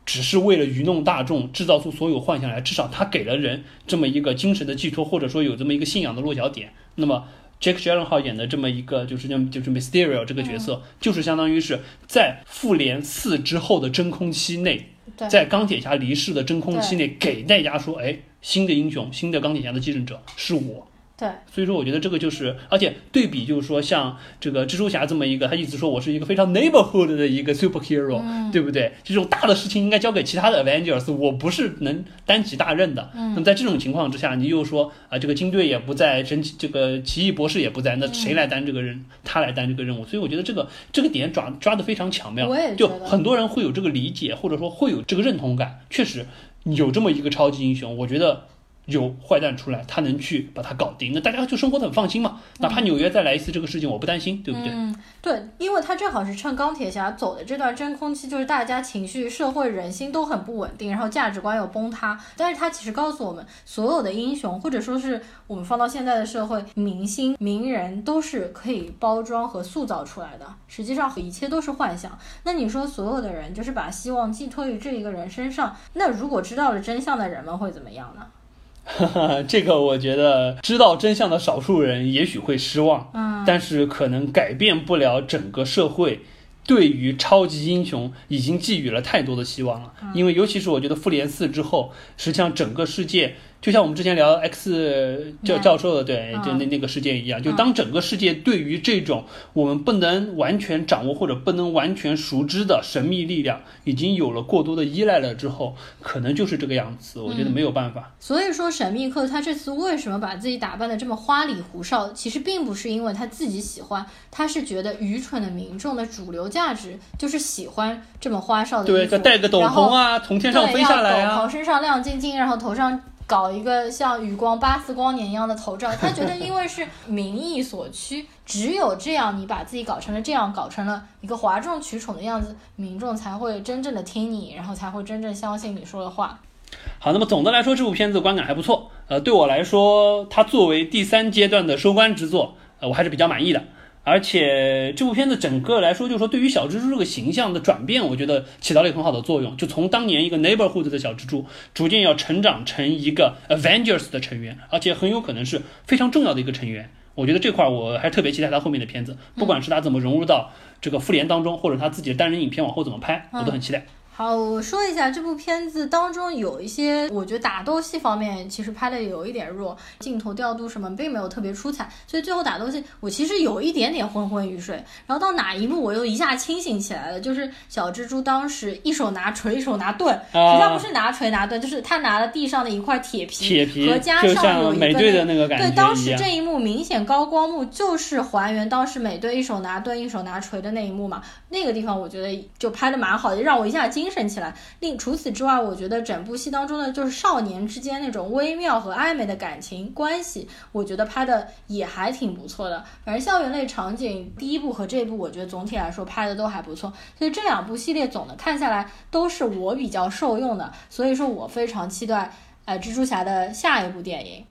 只是为了愚弄大众、制造出所有幻想来，至少他给了人这么一个精神的寄托，或者说有这么一个信仰的落脚点。那么 Jake Gyllenhaal 演的这么一个就是叫就是 Mysterio 这个角色，就是相当于是在复联四之后的真空期内，在钢铁侠离世的真空期内，给大家说，哎，新的英雄，新的钢铁侠的继任者是我。对，所以说我觉得这个就是，而且对比就是说，像这个蜘蛛侠这么一个，他一直说我是一个非常 neighborhood 的一个 superhero，对不对？这种大的事情应该交给其他的 Avengers，我不是能担起大任的。那么在这种情况之下，你又说啊，这个金队也不在，神奇这个奇异博士也不在，那谁来担这个任？他来担这个任务。所以我觉得这个这个点抓抓的非常巧妙，就很多人会有这个理解，或者说会有这个认同感。确实有这么一个超级英雄，我觉得。有坏蛋出来，他能去把它搞定，那大家就生活的很放心嘛。哪怕纽约再来一次这个事情，我不担心，对不对？嗯，对，因为他正好是趁钢铁侠走的这段真空期，就是大家情绪、社会人心都很不稳定，然后价值观又崩塌。但是他其实告诉我们，所有的英雄，或者说是我们放到现在的社会，明星、名人都是可以包装和塑造出来的，实际上一切都是幻想。那你说所有的人就是把希望寄托于这一个人身上，那如果知道了真相的人们会怎么样呢？这个我觉得知道真相的少数人也许会失望，嗯，但是可能改变不了整个社会对于超级英雄已经寄予了太多的希望了，因为尤其是我觉得复联四之后，实际上整个世界。就像我们之前聊 X 教教授的对，就那那个事件一样，就当整个世界对于这种我们不能完全掌握或者不能完全熟知的神秘力量，已经有了过多的依赖了之后，可能就是这个样子。我觉得没有办法。所以说，神秘客他这次为什么把自己打扮的这么花里胡哨？其实并不是因为他自己喜欢，他是觉得愚蠢的民众的主流价值就是喜欢这么花哨的衣服，戴个斗篷啊，从天上飞下来啊，身上亮晶晶，然后头上。搞一个像余光八四光年一样的头罩，他觉得因为是民意所趋，只有这样，你把自己搞成了这样，搞成了一个哗众取宠的样子，民众才会真正的听你，然后才会真正相信你说的话。好，那么总的来说，这部片子观感还不错。呃，对我来说，它作为第三阶段的收官之作，呃，我还是比较满意的。而且这部片子整个来说，就是说对于小蜘蛛这个形象的转变，我觉得起到了一个很好的作用。就从当年一个 neighborhood 的小蜘蛛，逐渐要成长成一个 Avengers 的成员，而且很有可能是非常重要的一个成员。我觉得这块我还特别期待他后面的片子，不管是他怎么融入到这个复联当中，或者他自己的单人影片往后怎么拍，我都很期待。好，我说一下这部片子当中有一些，我觉得打斗戏方面其实拍的有一点弱，镜头调度什么并没有特别出彩，所以最后打斗戏我其实有一点点昏昏欲睡。然后到哪一幕我又一下清醒起来了，就是小蜘蛛当时一手拿锤，一手拿盾，实际上不是拿锤拿盾，就是他拿了地上的一块铁皮，铁皮和加上有一个那个对，当时这一幕明显高光幕就是还原当时美队一手拿盾一手拿锤的那一幕嘛，那个地方我觉得就拍的蛮好的，让我一下精。神起来。另除此之外，我觉得整部戏当中呢，就是少年之间那种微妙和暧昧的感情关系，我觉得拍的也还挺不错的。反正校园类场景，第一部和这部，我觉得总体来说拍的都还不错。所以这两部系列总的看下来，都是我比较受用的。所以说我非常期待，呃，蜘蛛侠的下一部电影。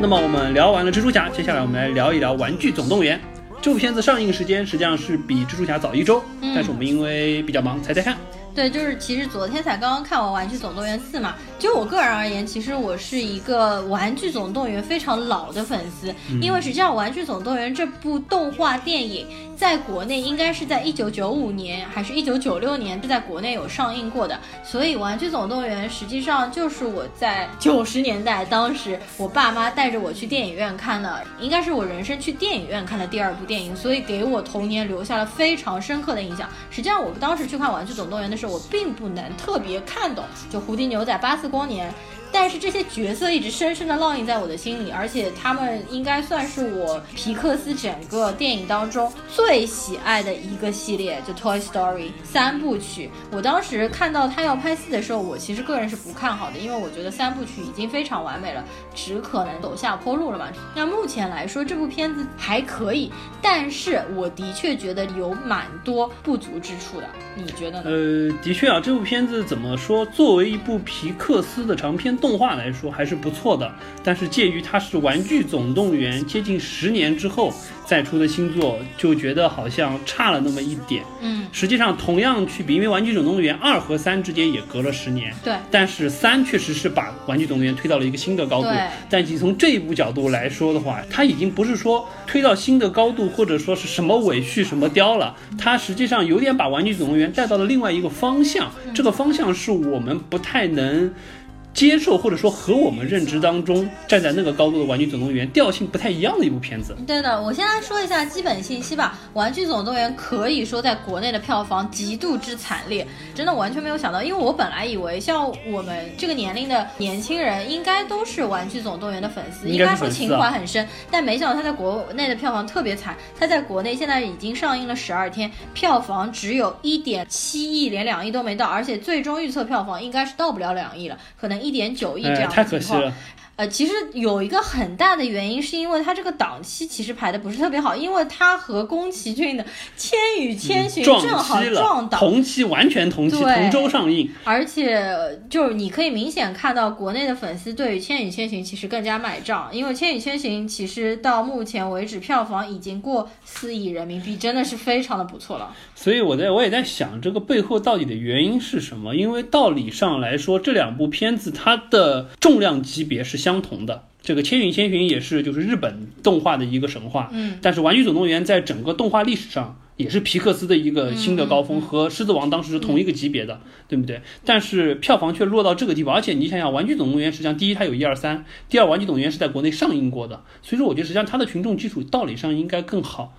那么我们聊完了蜘蛛侠，接下来我们来聊一聊《玩具总动员》。这部片子上映时间实际上是比蜘蛛侠早一周，但是我们因为比较忙，才在看。对，就是其实昨天才刚刚看完《玩具总动员四》嘛。就我个人而言，其实我是一个《玩具总动员》非常老的粉丝，因为实际上《玩具总动员》这部动画电影在国内应该是在一九九五年还是一九九六年就在国内有上映过的，所以《玩具总动员》实际上就是我在九十年代当时我爸妈带着我去电影院看的，应该是我人生去电影院看的第二部电影，所以给我童年留下了非常深刻的印象。实际上我当时去看《玩具总动员》的时候。我并不能特别看懂，就《胡迪牛仔》《八四光年》。但是这些角色一直深深的烙印在我的心里，而且他们应该算是我皮克斯整个电影当中最喜爱的一个系列，就 Toy Story 三部曲。我当时看到他要拍四的时候，我其实个人是不看好的，因为我觉得三部曲已经非常完美了，只可能走下坡路了嘛。那目前来说，这部片子还可以，但是我的确觉得有蛮多不足之处的。你觉得呢？呃，的确啊，这部片子怎么说？作为一部皮克斯的长片篇。动画来说还是不错的，但是介于它是《玩具总动员》接近十年之后再出的新作，就觉得好像差了那么一点。嗯，实际上同样去比，因为《玩具总动员》二和三之间也隔了十年。对，但是三确实是把《玩具总动员》推到了一个新的高度。对，但仅从这一部角度来说的话，它已经不是说推到新的高度，或者说是什么尾续什么雕了，它实际上有点把《玩具总动员》带到了另外一个方向。这个方向是我们不太能。接受或者说和我们认知当中站在那个高度的《玩具总动员》调性不太一样的一部片子。对的，我先来说一下基本信息吧。《玩具总动员》可以说在国内的票房极度之惨烈，真的完全没有想到。因为我本来以为像我们这个年龄的年轻人应该都是《玩具总动员》的粉丝，应该说情怀很深。但没想到它在国内的票房特别惨，它在国内现在已经上映了十二天，票房只有一点七亿，连两亿都没到，而且最终预测票房应该是到不了两亿了，可能。一点九亿这样的情况。呃，其实有一个很大的原因，是因为它这个档期其实排的不是特别好，因为它和宫崎骏的《千与千寻》正好撞档，同期完全同期同周上映，而且就是你可以明显看到国内的粉丝对于《千与千寻》其实更加买账，因为《千与千寻》其实到目前为止票房已经过四亿人民币，真的是非常的不错了。所以我在我也在想，这个背后到底的原因是什么？因为道理上来说，这两部片子它的重量级别是。相同的，这个《千与千寻》也是就是日本动画的一个神话，嗯，但是《玩具总动员》在整个动画历史上也是皮克斯的一个新的高峰，和《狮子王》当时是同一个级别的，对不对？但是票房却落到这个地步，而且你想想，《玩具总动员》实际上第一它有一二三，第二《玩具总动员》是在国内上映过的，所以说我觉得实际上它的群众基础道理上应该更好。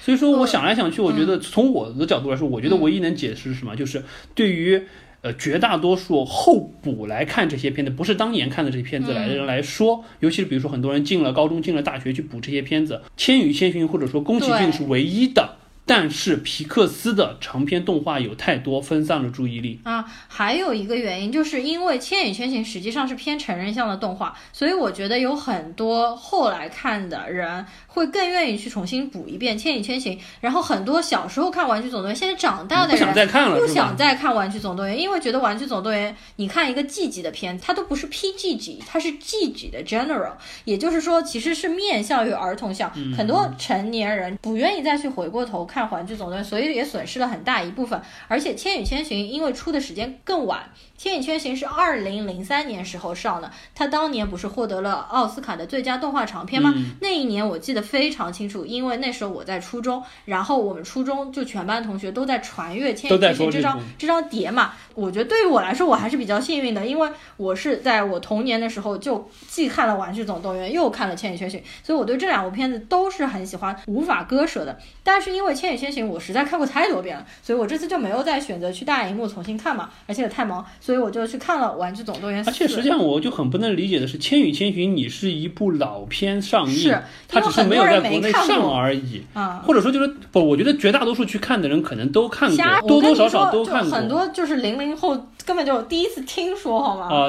所以说我想来想去，我觉得从我的角度来说，我觉得唯一能解释是什么，就是对于。呃，绝大多数后补来看这些片子，不是当年看的这些片子来的人来说，尤其是比如说很多人进了高中、进了大学去补这些片子，《千与千寻》或者说宫崎骏是唯一的。但是皮克斯的长篇动画有太多分散了注意力啊，还有一个原因就是因为《千与千寻》实际上是偏成人向的动画，所以我觉得有很多后来看的人会更愿意去重新补一遍《千与千寻》，然后很多小时候看《玩具总动员》，现在长大的人不想再看了，不想再看《玩具总动员》，因为觉得《玩具总动员》你看一个 G 级的片子，它都不是 PG 级，它是 G 级的 General，也就是说其实是面向于儿童向，很多成年人不愿意再去回过头。看《玩具总动员》，所以也损失了很大一部分。而且《千与千寻》因为出的时间更晚，《千与千寻》是二零零三年时候上的，它当年不是获得了奥斯卡的最佳动画长片吗？那一年我记得非常清楚，因为那时候我在初中，然后我们初中就全班同学都在传阅《千与千寻》这张这张碟嘛。我觉得对于我来说，我还是比较幸运的，因为我是在我童年的时候就既看了《玩具总动员》，又看了《千与千寻》，所以我对这两部片子都是很喜欢，无法割舍的。但是因为《千与千寻》，我实在看过太多遍了，所以我这次就没有再选择去大荧幕重新看嘛，而且也太忙，所以我就去看了《玩具总动员》。而且实际上，我就很不能理解的是，《千与千寻》你是一部老片上映，它只是没有在国内上而已啊，或者说就是不，我觉得绝大多数去看的人可能都看过，多多少少都看过，很多就是零。零后根本就第一次听说，好吗？啊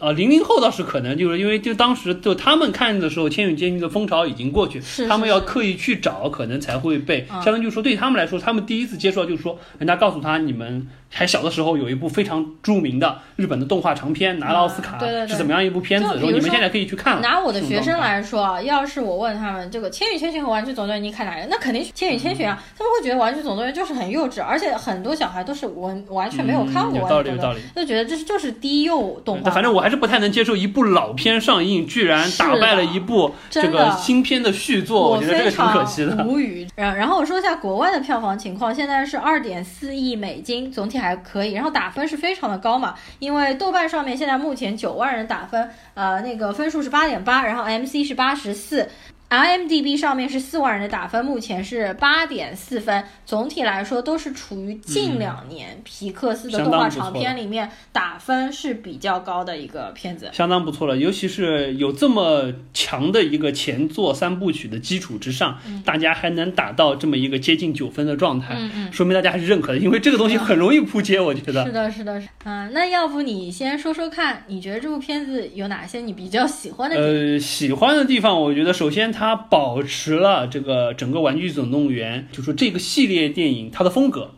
啊，零零后倒是可能就是因为就当时就他们看的时候，《千与千寻》的风潮已经过去，他们要刻意去找，可能才会被。相当于就是说，对他们来说，他们第一次接触到就是说，人家告诉他你们还小的时候有一部非常著名的日本的动画长片拿了奥斯卡，是怎么样一部片子？说你们现在可以去看。拿我的学生来说，要是我问他们这个《千与千寻》和《玩具总动员》，你看哪个？那肯定是《千与千寻》啊！他们会觉得《玩具总动员》就是很幼稚，而且很多小孩都是完完全没有看过《有道理有道理》，就觉得这是就是低幼动画。反正我还是不太能接受一部老片上映，居然打败了一部这个新片的续作，我觉得这个挺可惜的。无语。然然后我说一下国外的票房情况，现在是二点四亿美金，总体还可以。然后打。分是非常的高嘛，因为豆瓣上面现在目前九万人打分，呃，那个分数是八点八，然后 MC 是八十四。IMDB 上面是四万人的打分，目前是八点四分。总体来说都是处于近两年皮克斯的动画长片里面打分是比较高的一个片子，相当不错了。尤其是有这么强的一个前作三部曲的基础之上，大家还能打到这么一个接近九分的状态，说明大家还是认可的。因为这个东西很容易扑街，我觉得。是的，是的，是。嗯，那要不你先说说看，你觉得这部片子有哪些你比较喜欢的？呃，喜欢的地方，我觉得首先它。它保持了这个整个《玩具总动员》，就说这个系列电影它的风格，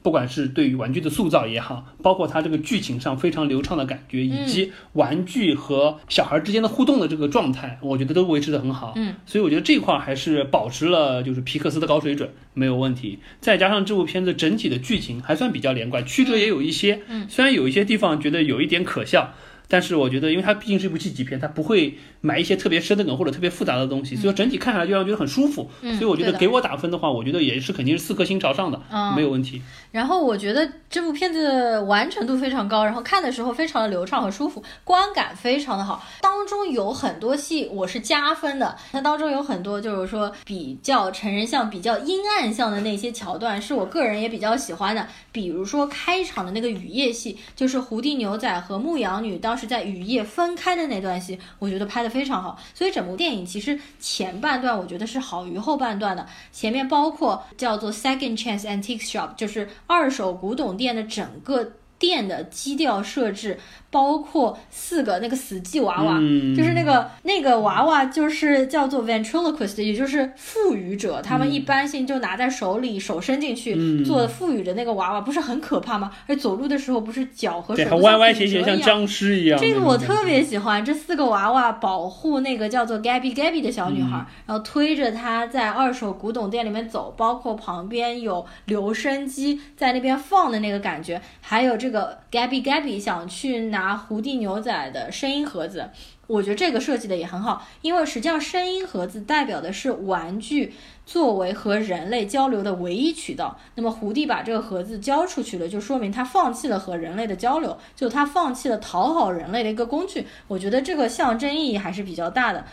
不管是对于玩具的塑造也好，包括它这个剧情上非常流畅的感觉，以及玩具和小孩之间的互动的这个状态，我觉得都维持的很好。嗯，所以我觉得这块还是保持了就是皮克斯的高水准，没有问题。再加上这部片子整体的剧情还算比较连贯，曲折也有一些，嗯，虽然有一些地方觉得有一点可笑。但是我觉得，因为它毕竟是一部剧集片，它不会埋一些特别深的梗或者特别复杂的东西，所以整体看下来就让觉得很舒服。所以我觉得给我打分的话，我觉得也是肯定是四颗星朝上的，没有问题。然后我觉得这部片子完成度非常高，然后看的时候非常的流畅和舒服，观感非常的好。当中有很多戏我是加分的，那当中有很多就是说比较成人向、比较阴暗向的那些桥段，是我个人也比较喜欢的。比如说开场的那个雨夜戏，就是胡地牛仔和牧羊女当。是在雨夜分开的那段戏，我觉得拍的非常好。所以整部电影其实前半段我觉得是好于后半段的。前面包括叫做 Second Chance Antique Shop，就是二手古董店的整个店的基调设置。包括四个那个死寂娃娃，就是那个那个娃娃，就是叫做 ventriloquist，也就是赋予者。他们一般性就拿在手里，手伸进去做赋予的那个娃娃，不是很可怕吗？而走路的时候不是脚和手像歪歪斜斜，像僵尸一样。这个我特别喜欢。这四个娃娃保护那个叫做 Gabby Gabby 的小女孩，然后推着她在二手古董店里面走，包括旁边有留声机在那边放的那个感觉，还有这个这个 Gabby Gabby 想去拿。胡地牛仔的声音盒子，我觉得这个设计的也很好，因为实际上声音盒子代表的是玩具作为和人类交流的唯一渠道。那么胡地把这个盒子交出去了，就说明他放弃了和人类的交流，就他放弃了讨好人类的一个工具。我觉得这个象征意义还是比较大的。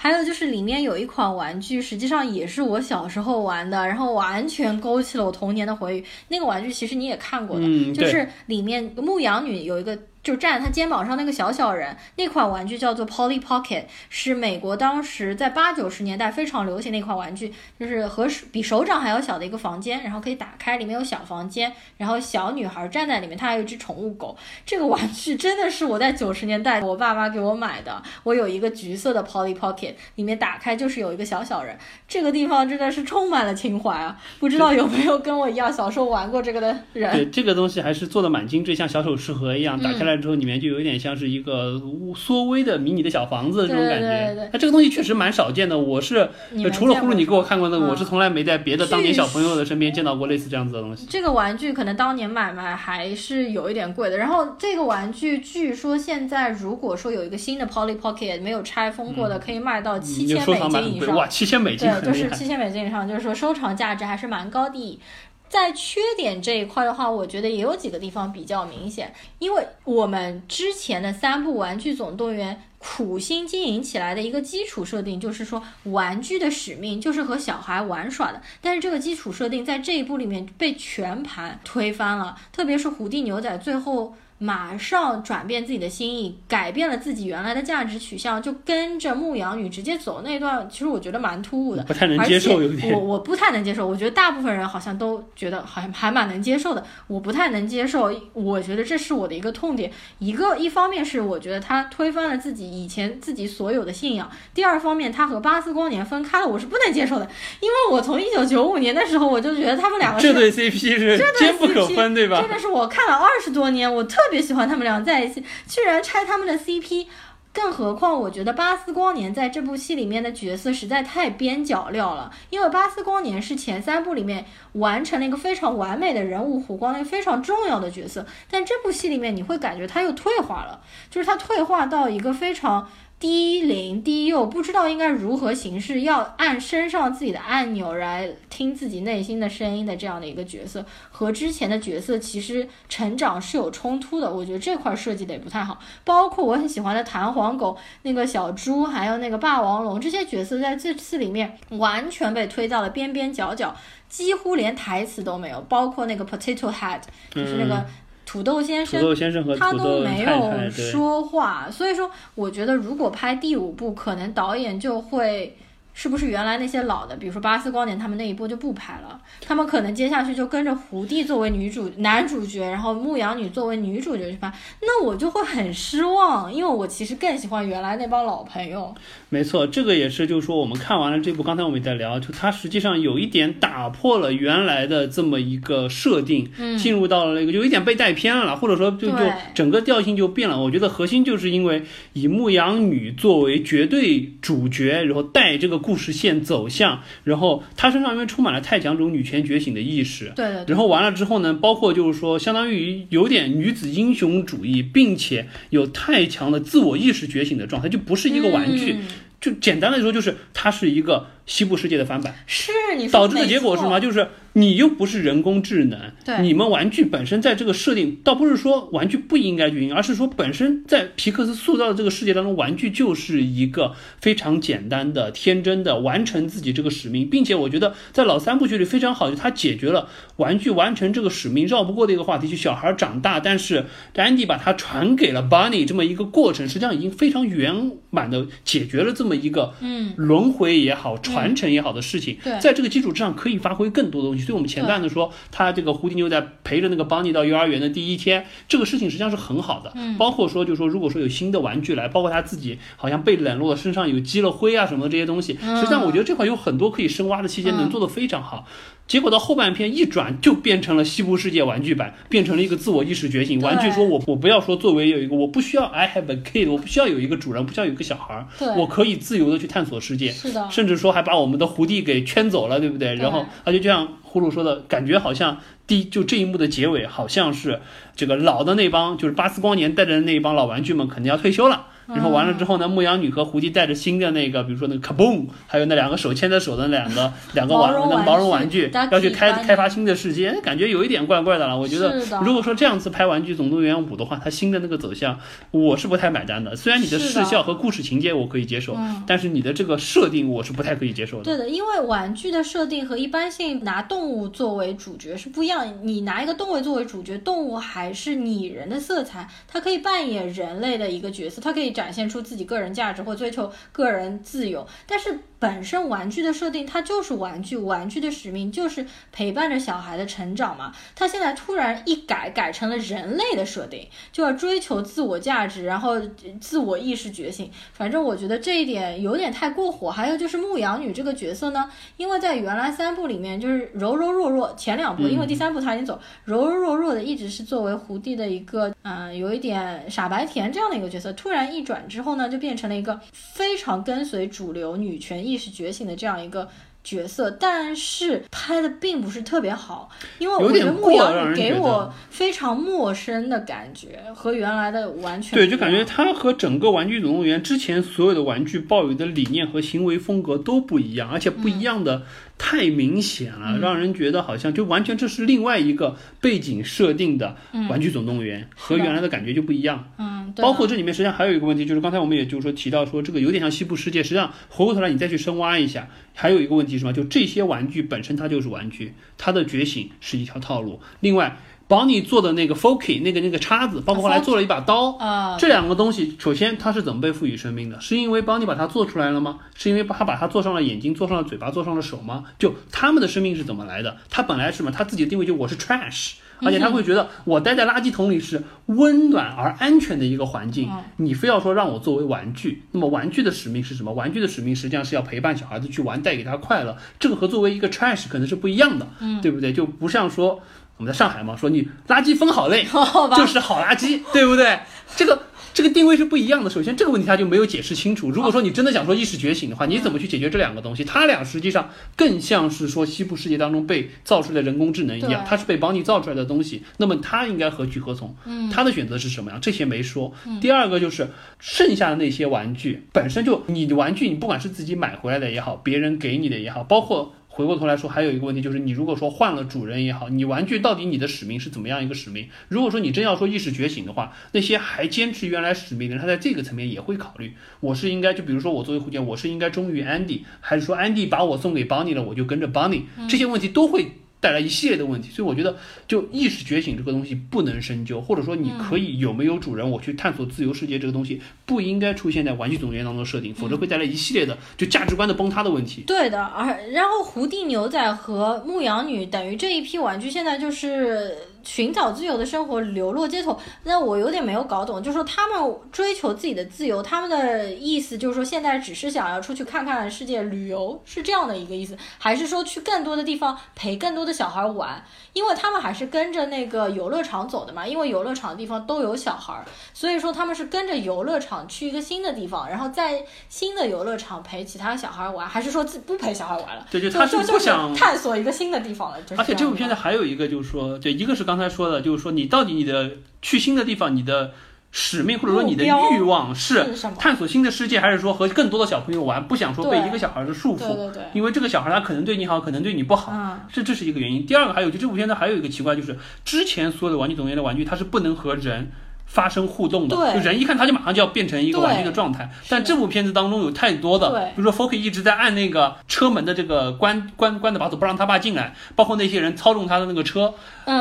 还有就是里面有一款玩具，实际上也是我小时候玩的，然后完全勾起了我童年的回忆。那个玩具其实你也看过的，就是里面牧羊女有一个。就站在他肩膀上那个小小人，那款玩具叫做 Polly Pocket，是美国当时在八九十年代非常流行的一款玩具，就是和比手掌还要小的一个房间，然后可以打开，里面有小房间，然后小女孩站在里面，她还有一只宠物狗。这个玩具真的是我在九十年代我爸妈给我买的，我有一个橘色的 Polly Pocket，里面打开就是有一个小小人，这个地方真的是充满了情怀啊！不知道有没有跟我一样小时候玩过这个的人？对，这个东西还是做的蛮精致，像小首饰盒一样，打开来。之后里面就有点像是一个缩微的迷你的小房子这种感觉，那这个东西确实蛮少见的。我是除了呼噜你给我看过那个，我是从来没在别的当年小朋友的身边见到过类似这样子的东西。这个玩具可能当年买卖还是有一点贵的。然后这个玩具据说现在如果说有一个新的 Polly Pocket 没有拆封过的，可以卖到七千美金以上。哇，七千美金，对，就是七千美金以上，就是说收藏价值还是蛮高的。在缺点这一块的话，我觉得也有几个地方比较明显，因为我们之前的三部《玩具总动员》苦心经营起来的一个基础设定，就是说玩具的使命就是和小孩玩耍的，但是这个基础设定在这一步里面被全盘推翻了，特别是虎地牛仔最后。马上转变自己的心意，改变了自己原来的价值取向，就跟着牧羊女直接走那段，其实我觉得蛮突兀的，不太能接受。有点，我我不太能接受。我觉得大部分人好像都觉得还还蛮能接受的，我不太能接受。我觉得这是我的一个痛点。一个一方面是我觉得他推翻了自己以前自己所有的信仰，第二方面他和巴斯光年分开了，我是不能接受的。因为我从一九九五年的时候我就觉得他们两个这对 CP 是坚不可分，对吧？真的是我看了二十多年，我特特别喜欢他们俩。在一起，居然拆他们的 CP，更何况我觉得巴斯光年在这部戏里面的角色实在太边角料了。因为巴斯光年是前三部里面完成了一个非常完美的人物弧光，一个非常重要的角色，但这部戏里面你会感觉他又退化了，就是他退化到一个非常。低龄低幼，不知道应该如何行事，要按身上自己的按钮来听自己内心的声音的这样的一个角色，和之前的角色其实成长是有冲突的。我觉得这块设计的也不太好。包括我很喜欢的弹簧狗、那个小猪，还有那个霸王龙这些角色，在这次里面完全被推到了边边角角，几乎连台词都没有。包括那个 Potato Head，就是那个。土豆先生，土豆先生和他都没有说话，所以说，我觉得如果拍第五部，可能导演就会。是不是原来那些老的，比如说巴斯光年他们那一波就不拍了？他们可能接下去就跟着胡帝作为女主男主角，然后牧羊女作为女主角去拍，那我就会很失望，因为我其实更喜欢原来那帮老朋友。没错，这个也是，就是说我们看完了这部，刚才我们也在聊，就它实际上有一点打破了原来的这么一个设定，进入到了那个就有一点被带偏了，或者说就就整个调性就变了。我觉得核心就是因为以牧羊女作为绝对主角，然后带这个。故事线走向，然后她身上因为充满了太强这种女权觉醒的意识，对对。然后完了之后呢，包括就是说，相当于有点女子英雄主义，并且有太强的自我意识觉醒的状态，就不是一个玩具。就简单的说，就是它是一个西部世界的翻版，是你导致的结果是什么？就是。你又不是人工智能，对，你们玩具本身在这个设定，倒不是说玩具不应该运营，而是说本身在皮克斯塑造的这个世界当中，玩具就是一个非常简单的、天真的完成自己这个使命，并且我觉得在老三部曲里非常好，就它解决了玩具完成这个使命绕不过的一个话题，就小孩长大，但是安迪把它传给了 Bunny 这么一个过程，实际上已经非常圆满的解决了这么一个嗯轮回也好、传承也好的事情，在这个基础之上可以发挥更多的东西。对我们前段子说，他这个胡迪牛仔陪着那个邦尼到幼儿园的第一天，这个事情实际上是很好的。嗯，包括说，就说如果说有新的玩具来，包括他自己好像被冷落，身上有积了灰啊什么的这些东西，实际上我觉得这块有很多可以深挖的细节，能做得非常好。结果到后半篇一转就变成了西部世界玩具版，变成了一个自我意识觉醒。玩具说我我不要说作为有一个，我不需要 I have a kid，我不需要有一个主人，不需要有一个小孩儿，我可以自由的去探索世界。是的，甚至说还把我们的胡弟给圈走了，对不对？然后而且就像呼噜说的感觉，好像第就这一幕的结尾，好像是这个老的那帮，就是巴斯光年带着的那帮老玩具们肯定要退休了。然后完了之后呢，牧羊女和胡迪带着新的那个，比如说那个卡嘣，还有那两个手牵着手的两个两个玩那毛绒玩具，要去开开发新的世界，感觉有一点怪怪的了。我觉得如果说这样子拍《玩具总动员五》的话，它新的那个走向，我是不太买单的。虽然你的视效和故事情节我可以接受，但是你的这个设定我是不太可以接受的。对的，因为玩具的设定和一般性拿动物作为主角是不一样。你拿一个动物作为主角，动物还是拟人的色彩，它可以扮演人类的一个角色，它可以。展现出自己个人价值或追求个人自由，但是。本身玩具的设定，它就是玩具，玩具的使命就是陪伴着小孩的成长嘛。它现在突然一改，改成了人类的设定，就要追求自我价值，然后自我意识觉醒。反正我觉得这一点有点太过火。还有就是牧羊女这个角色呢，因为在原来三部里面就是柔柔弱弱，前两部因为第三部她已经走，柔柔弱弱的一直是作为胡帝的一个嗯有一点傻白甜这样的一个角色，突然一转之后呢，就变成了一个非常跟随主流女权。意识觉醒的这样一个角色，但是拍的并不是特别好，因为我觉得牧羊女给我非常陌生的感觉，和原来的完全对，就感觉他和整个《玩具总动员》之前所有的玩具抱有的理念和行为风格都不一样，而且不一样的。太明显了，让人觉得好像就完全这是另外一个背景设定的《玩具总动员》，和原来的感觉就不一样。嗯，包括这里面实际上还有一个问题，就是刚才我们也就是说提到说这个有点像西部世界，实际上回过头来你再去深挖一下，还有一个问题是什么？就这些玩具本身它就是玩具，它的觉醒是一条套路。另外。帮你做的那个 Foky 那个那个叉子，包括后来做了一把刀啊，这两个东西，首先它是怎么被赋予生命的？是因为帮你把它做出来了吗？是因为他把它做上了眼睛，做上了嘴巴，做上了手吗？就他们的生命是怎么来的？他本来是什么？他自己的定位就我是 trash。而且他会觉得我待在垃圾桶里是温暖而安全的一个环境，你非要说让我作为玩具，那么玩具的使命是什么？玩具的使命实际上是要陪伴小孩子去玩，带给他快乐。这个和作为一个 trash 可能是不一样的，对不对？就不像说我们在上海嘛，说你垃圾分好类就是好垃圾，对不对？这个。这个定位是不一样的。首先，这个问题他就没有解释清楚。如果说你真的想说意识觉醒的话，你怎么去解决这两个东西？它俩实际上更像是说西部世界当中被造出来的人工智能一样，它是被帮你造出来的东西。那么它应该何去何从？嗯，他的选择是什么样？这些没说。第二个就是剩下的那些玩具本身就你的玩具，你不管是自己买回来的也好，别人给你的也好，包括。回过头来说，还有一个问题就是，你如果说换了主人也好，你玩具到底你的使命是怎么样一个使命？如果说你真要说意识觉醒的话，那些还坚持原来使命的人，他在这个层面也会考虑，我是应该就比如说我作为护剑，我是应该忠于 Andy，，还是说 Andy 把我送给 Bonnie 了，我就跟着 Bonnie？？这些问题都会。带来一系列的问题，所以我觉得，就意识觉醒这个东西不能深究，或者说你可以有没有主人，我去探索自由世界这个东西不应该出现在玩具总动员当中设定，否则会带来一系列的就价值观的崩塌的问题。对的，而然后胡地牛仔和牧羊女等于这一批玩具现在就是。寻找自由的生活，流落街头。那我有点没有搞懂，就是说他们追求自己的自由，他们的意思就是说现在只是想要出去看看世界，旅游是这样的一个意思，还是说去更多的地方陪更多的小孩玩？因为他们还是跟着那个游乐场走的嘛，因为游乐场的地方都有小孩，所以说他们是跟着游乐场去一个新的地方，然后在新的游乐场陪其他小孩玩，还是说自不陪小孩玩了？对，就他是不想探索一个新的地方了。而且这部片子还有一个就是说，对，一个是刚才说的，就是说你到底你的去新的地方，你的。使命或者说你的欲望是探索新的世界，还是说和更多的小朋友玩？不想说被一个小孩的束缚，因为这个小孩他可能对你好，可能对你不好，这这是一个原因。第二个还有就这部片子还有一个奇怪，就是之前所有的玩具总动员的玩具它是不能和人。发生互动的，就人一看他就马上就要变成一个玩具的状态。但这部片子当中有太多的，比如说 Foky 一直在按那个车门的这个关关关的把手，不让他爸进来。包括那些人操纵他的那个车，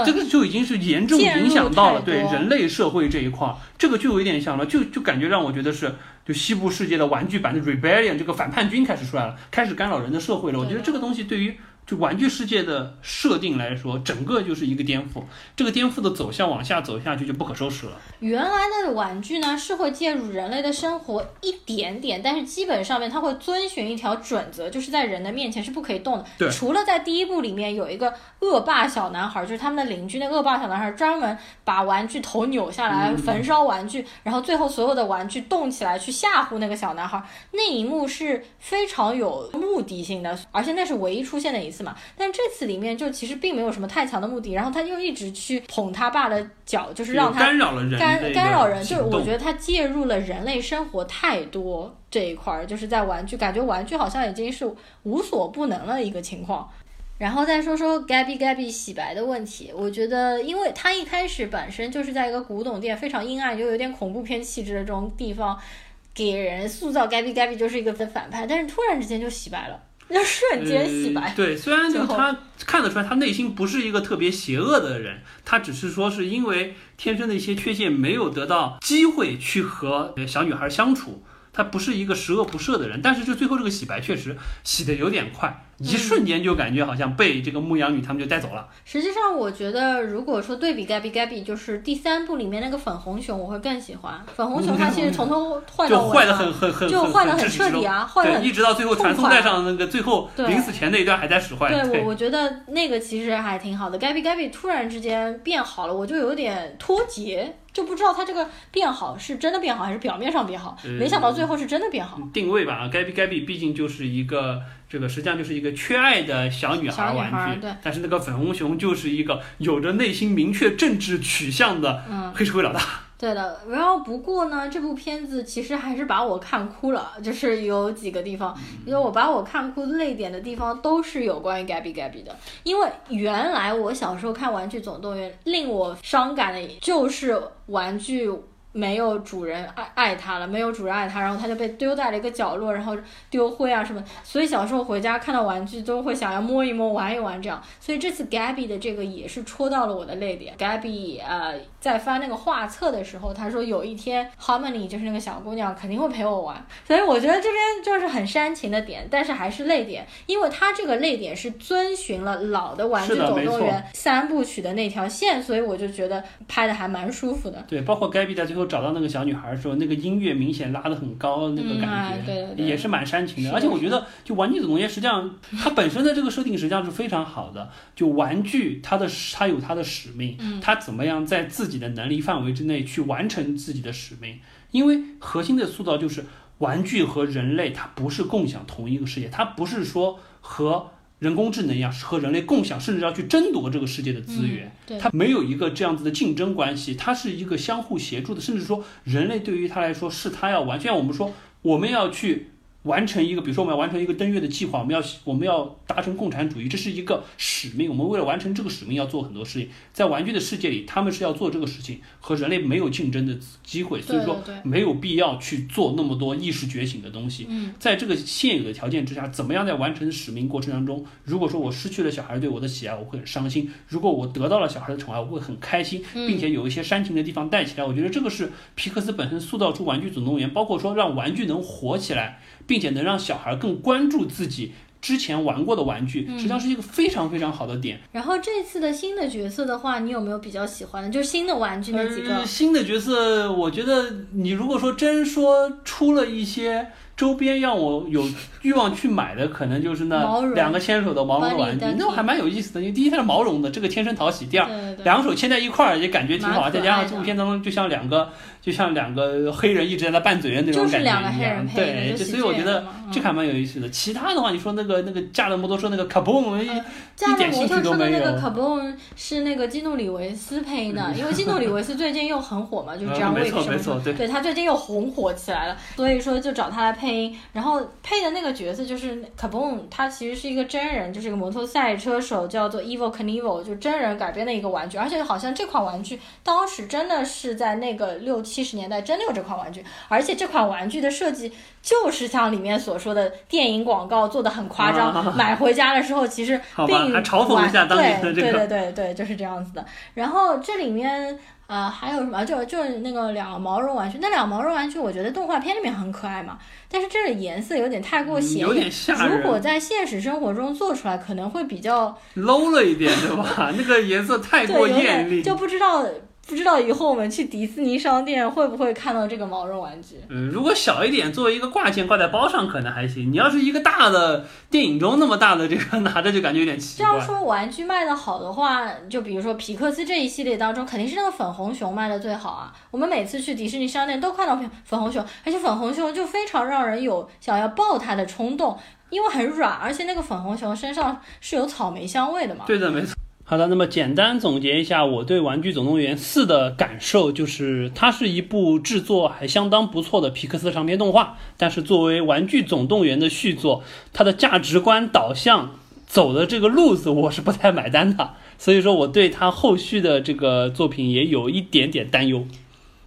这个就已经是严重影响到了对人类社会这一块。这个就有一点像了，就就感觉让我觉得是就西部世界的玩具版的 Rebellion 这个反叛军开始出来了，开始干扰人的社会了。我觉得这个东西对于。就玩具世界的设定来说，整个就是一个颠覆。这个颠覆的走向往下走下去就不可收拾了。原来的玩具呢是会介入人类的生活一点点，但是基本上面它会遵循一条准则，就是在人的面前是不可以动的。对。除了在第一部里面有一个恶霸小男孩，就是他们的邻居，那恶霸小男孩专门把玩具头扭下来焚烧玩具，然后最后所有的玩具动起来去吓唬那个小男孩，那一幕是非常有目的性的，而且那是唯一出现的一次。嘛，但这次里面就其实并没有什么太强的目的，然后他又一直去捧他爸的脚，就是让他干扰了人，干干扰人，就是我觉得他介入了人类生活太多这一块儿，就是在玩具，感觉玩具好像已经是无所不能了一个情况。然后再说说 Gabby Gabby 洗白的问题，我觉得，因为他一开始本身就是在一个古董店，非常阴暗又有点恐怖片气质的这种地方，给人塑造 Gabby Gabby 就是一个反派，但是突然之间就洗白了。那瞬间洗白。对，虽然就他看得出来，他内心不是一个特别邪恶的人，他只是说是因为天生的一些缺陷，没有得到机会去和小女孩相处。他不是一个十恶不赦的人，但是就最后这个洗白确实洗的有点快，一瞬间就感觉好像被这个牧羊女他们就带走了。实际上，我觉得如果说对比《Gabby Gabby》，就是第三部里面那个粉红熊，我会更喜欢。粉红熊它其实从头坏到尾，就坏的很很很就坏的很彻底啊，坏的一直到最后传送带上那个最后临死前那一段还在使坏。对我我觉得那个其实还挺好的。《Gabby Gabby》突然之间变好了，我就有点脱节。就不知道他这个变好是真的变好还是表面上变好，没想到最后是真的变好。定位吧，Gabi Gabi，毕竟就是一个这个实际上就是一个缺爱的小女孩玩具，对。但是那个粉红熊就是一个有着内心明确政治取向的黑社会老大。对的，然后不过呢，这部片子其实还是把我看哭了，就是有几个地方，因为我把我看哭泪点的地方都是有关于 Gabby Gabby 的，因为原来我小时候看《玩具总动员》，令我伤感的就是玩具。没有主人爱爱它了，没有主人爱它，然后它就被丢在了一个角落，然后丢灰啊什么。所以小时候回家看到玩具都会想要摸一摸、玩一玩这样。所以这次 Gabby 的这个也是戳到了我的泪点。Gabby 呃在翻那个画册的时候，他说有一天 Harmony 就是那个小姑娘肯定会陪我玩。所以我觉得这边就是很煽情的点，但是还是泪点，因为他这个泪点是遵循了老的玩具总动员三部曲的那条线，所以我就觉得拍的还蛮舒服的。对，包括 Gabby 在最后找到那个小女孩的时候，那个音乐明显拉的很高，那个感觉对也是蛮煽情的。而且我觉得，就玩具总动员实际上它本身的这个设定实际上是非常好的。就玩具它的它有它的使命，它怎么样在自己的能力范围之内去完成自己的使命？因为核心的塑造就是玩具和人类它不是共享同一个世界，它不是说和。人工智能一样是和人类共享，甚至要去争夺这个世界的资源。它没有一个这样子的竞争关系，它是一个相互协助的，甚至说人类对于它来说是它要完。就像我们说，我们要去。完成一个，比如说我们要完成一个登月的计划，我们要我们要达成共产主义，这是一个使命。我们为了完成这个使命，要做很多事情。在玩具的世界里，他们是要做这个事情，和人类没有竞争的机会，所以说没有必要去做那么多意识觉醒的东西。在这个现有的条件之下，怎么样在完成使命过程当中，如果说我失去了小孩对我的喜爱，我会很伤心；如果我得到了小孩的宠爱，我会很开心，并且有一些煽情的地方带起来。我觉得这个是皮克斯本身塑造出玩具总动员，包括说让玩具能活起来。并且能让小孩更关注自己之前玩过的玩具，实际上是一个非常非常好的点。然后这次的新的角色的话，你有没有比较喜欢的？就是新的玩具那几个。新的角色，我觉得你如果说真说出了一些。周边让我有欲望去买的，可能就是那两个牵手的毛绒的玩具，那还蛮有意思的。因为第一它是毛绒的，这个天生讨喜；第二，两手牵在一块儿也感觉挺好。再加上这部片当中，就像两个，就像两个黑人一直在那拌嘴的那种感觉一样。对，所以我觉得这还蛮有意思的。其他的话，你说那个那个驾着摩托车那个卡布一点兴趣都没有。那个卡布是那个基努里维斯配的，因为基努里维斯最近又很火嘛，就是这样为什么？对他最近又红火起来了，所以说就找他来配。音，然后配的那个角色就是卡布隆，他其实是一个真人，就是一个摩托赛车手，叫做 Evil Knievel，就真人改编的一个玩具，而且好像这款玩具当时真的是在那个六七十年代真的有这款玩具，而且这款玩具的设计就是像里面所说的电影广告做的很夸张，买回家的时候其实并嘲讽一下当年的这个，对对对对对，就是这样子的。然后这里面。呃，还有什么？就就是那个两个毛绒玩具，那两个毛绒玩具，我觉得动画片里面很可爱嘛。但是这里颜色有点太过显眼，如果在现实生活中做出来，可能会比较 low 了一点，对吧？那个颜色太过艳丽，就不知道。不知道以后我们去迪士尼商店会不会看到这个毛绒玩具？嗯，如果小一点，作为一个挂件挂在包上可能还行。你要是一个大的，电影中那么大的这个 拿着就感觉有点奇怪。这样说玩具卖的好的话，就比如说皮克斯这一系列当中，肯定是那个粉红熊卖的最好啊。我们每次去迪士尼商店都看到粉粉红熊，而且粉红熊就非常让人有想要抱它的冲动，因为很软，而且那个粉红熊身上是有草莓香味的嘛。对的，没错。好的，那么简单总结一下我对《玩具总动员四》的感受，就是它是一部制作还相当不错的皮克斯长篇动画，但是作为《玩具总动员》的续作，它的价值观导向走的这个路子，我是不太买单的，所以说我对它后续的这个作品也有一点点担忧。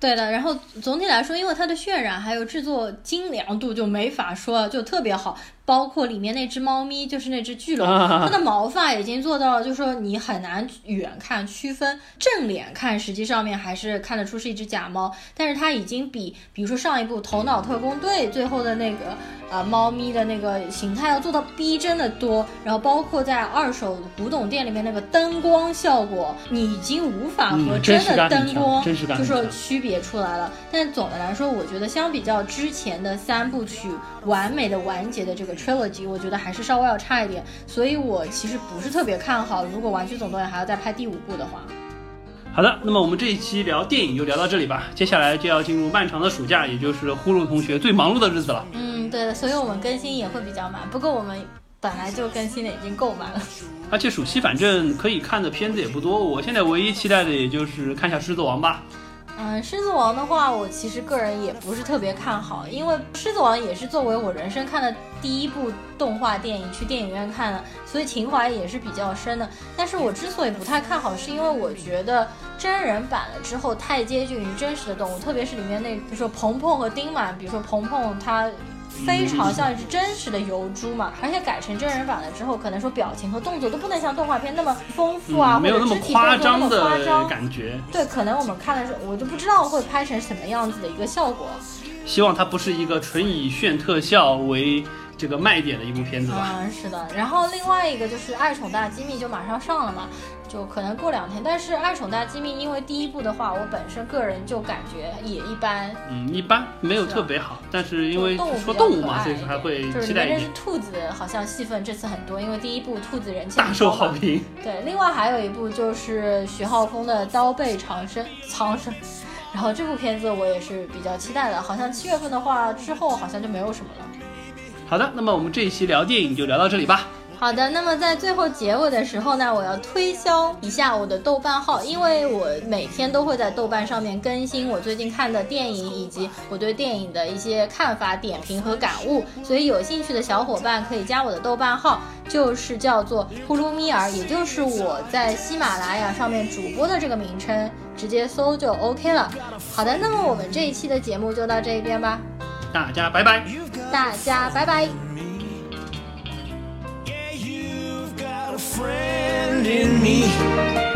对的，然后总体来说，因为它的渲染还有制作精良度就没法说，就特别好。包括里面那只猫咪，就是那只巨龙，它的毛发已经做到了，就是说你很难远看区分，正脸看实际上面还是看得出是一只假猫，但是它已经比，比如说上一部《头脑特工队》最后的那个呃猫咪的那个形态要做到逼真的多，然后包括在二手古董店里面那个灯光效果，你已经无法和真的灯光就说区别出来了。但总的来说，我觉得相比较之前的三部曲完美的完结的这个。trilogy，我觉得还是稍微要差一点，所以我其实不是特别看好。如果《玩具总动员》还要再拍第五部的话，好的，那么我们这一期聊电影就聊到这里吧。接下来就要进入漫长的暑假，也就是呼噜同学最忙碌的日子了。嗯，对的，所以我们更新也会比较慢。不过我们本来就更新的已经够慢了，而且暑期反正可以看的片子也不多。我现在唯一期待的也就是看一下《狮子王》吧。嗯，狮子王的话，我其实个人也不是特别看好，因为狮子王也是作为我人生看的第一部动画电影去电影院看的，所以情怀也是比较深的。但是我之所以不太看好，是因为我觉得真人版了之后太接近于真实的动物，特别是里面那比如说鹏鹏和丁满，比如说鹏鹏他。非常像一只真实的油猪嘛，而且改成真人版了之后，可能说表情和动作都不能像动画片那么丰富啊，没有那么夸张的感觉。对，可能我们看的时候，我就不知道会拍成什么样子的一个效果。希望它不是一个纯以炫特效为。这个卖点的一部片子吧，嗯，是的。然后另外一个就是《爱宠大机密》就马上上了嘛，就可能过两天。但是《爱宠大机密》因为第一部的话，我本身个人就感觉也一般，嗯，一般，没有特别好。但是因为说动物嘛，所以说还会期待一点。就是兔子好像戏份这次很多，因为第一部兔子人气大受好评。对，另外还有一部就是徐浩峰的《刀背藏身》，藏身。然后这部片子我也是比较期待的，好像七月份的话之后好像就没有什么了。好的，那么我们这一期聊电影就聊到这里吧。好的，那么在最后结尾的时候呢，我要推销一下我的豆瓣号，因为我每天都会在豆瓣上面更新我最近看的电影以及我对电影的一些看法、点评和感悟，所以有兴趣的小伙伴可以加我的豆瓣号，就是叫做呼噜咪儿，也就是我在喜马拉雅上面主播的这个名称，直接搜就 OK 了。好的，那么我们这一期的节目就到这一边吧。大家拜拜，大家拜拜。friend in me.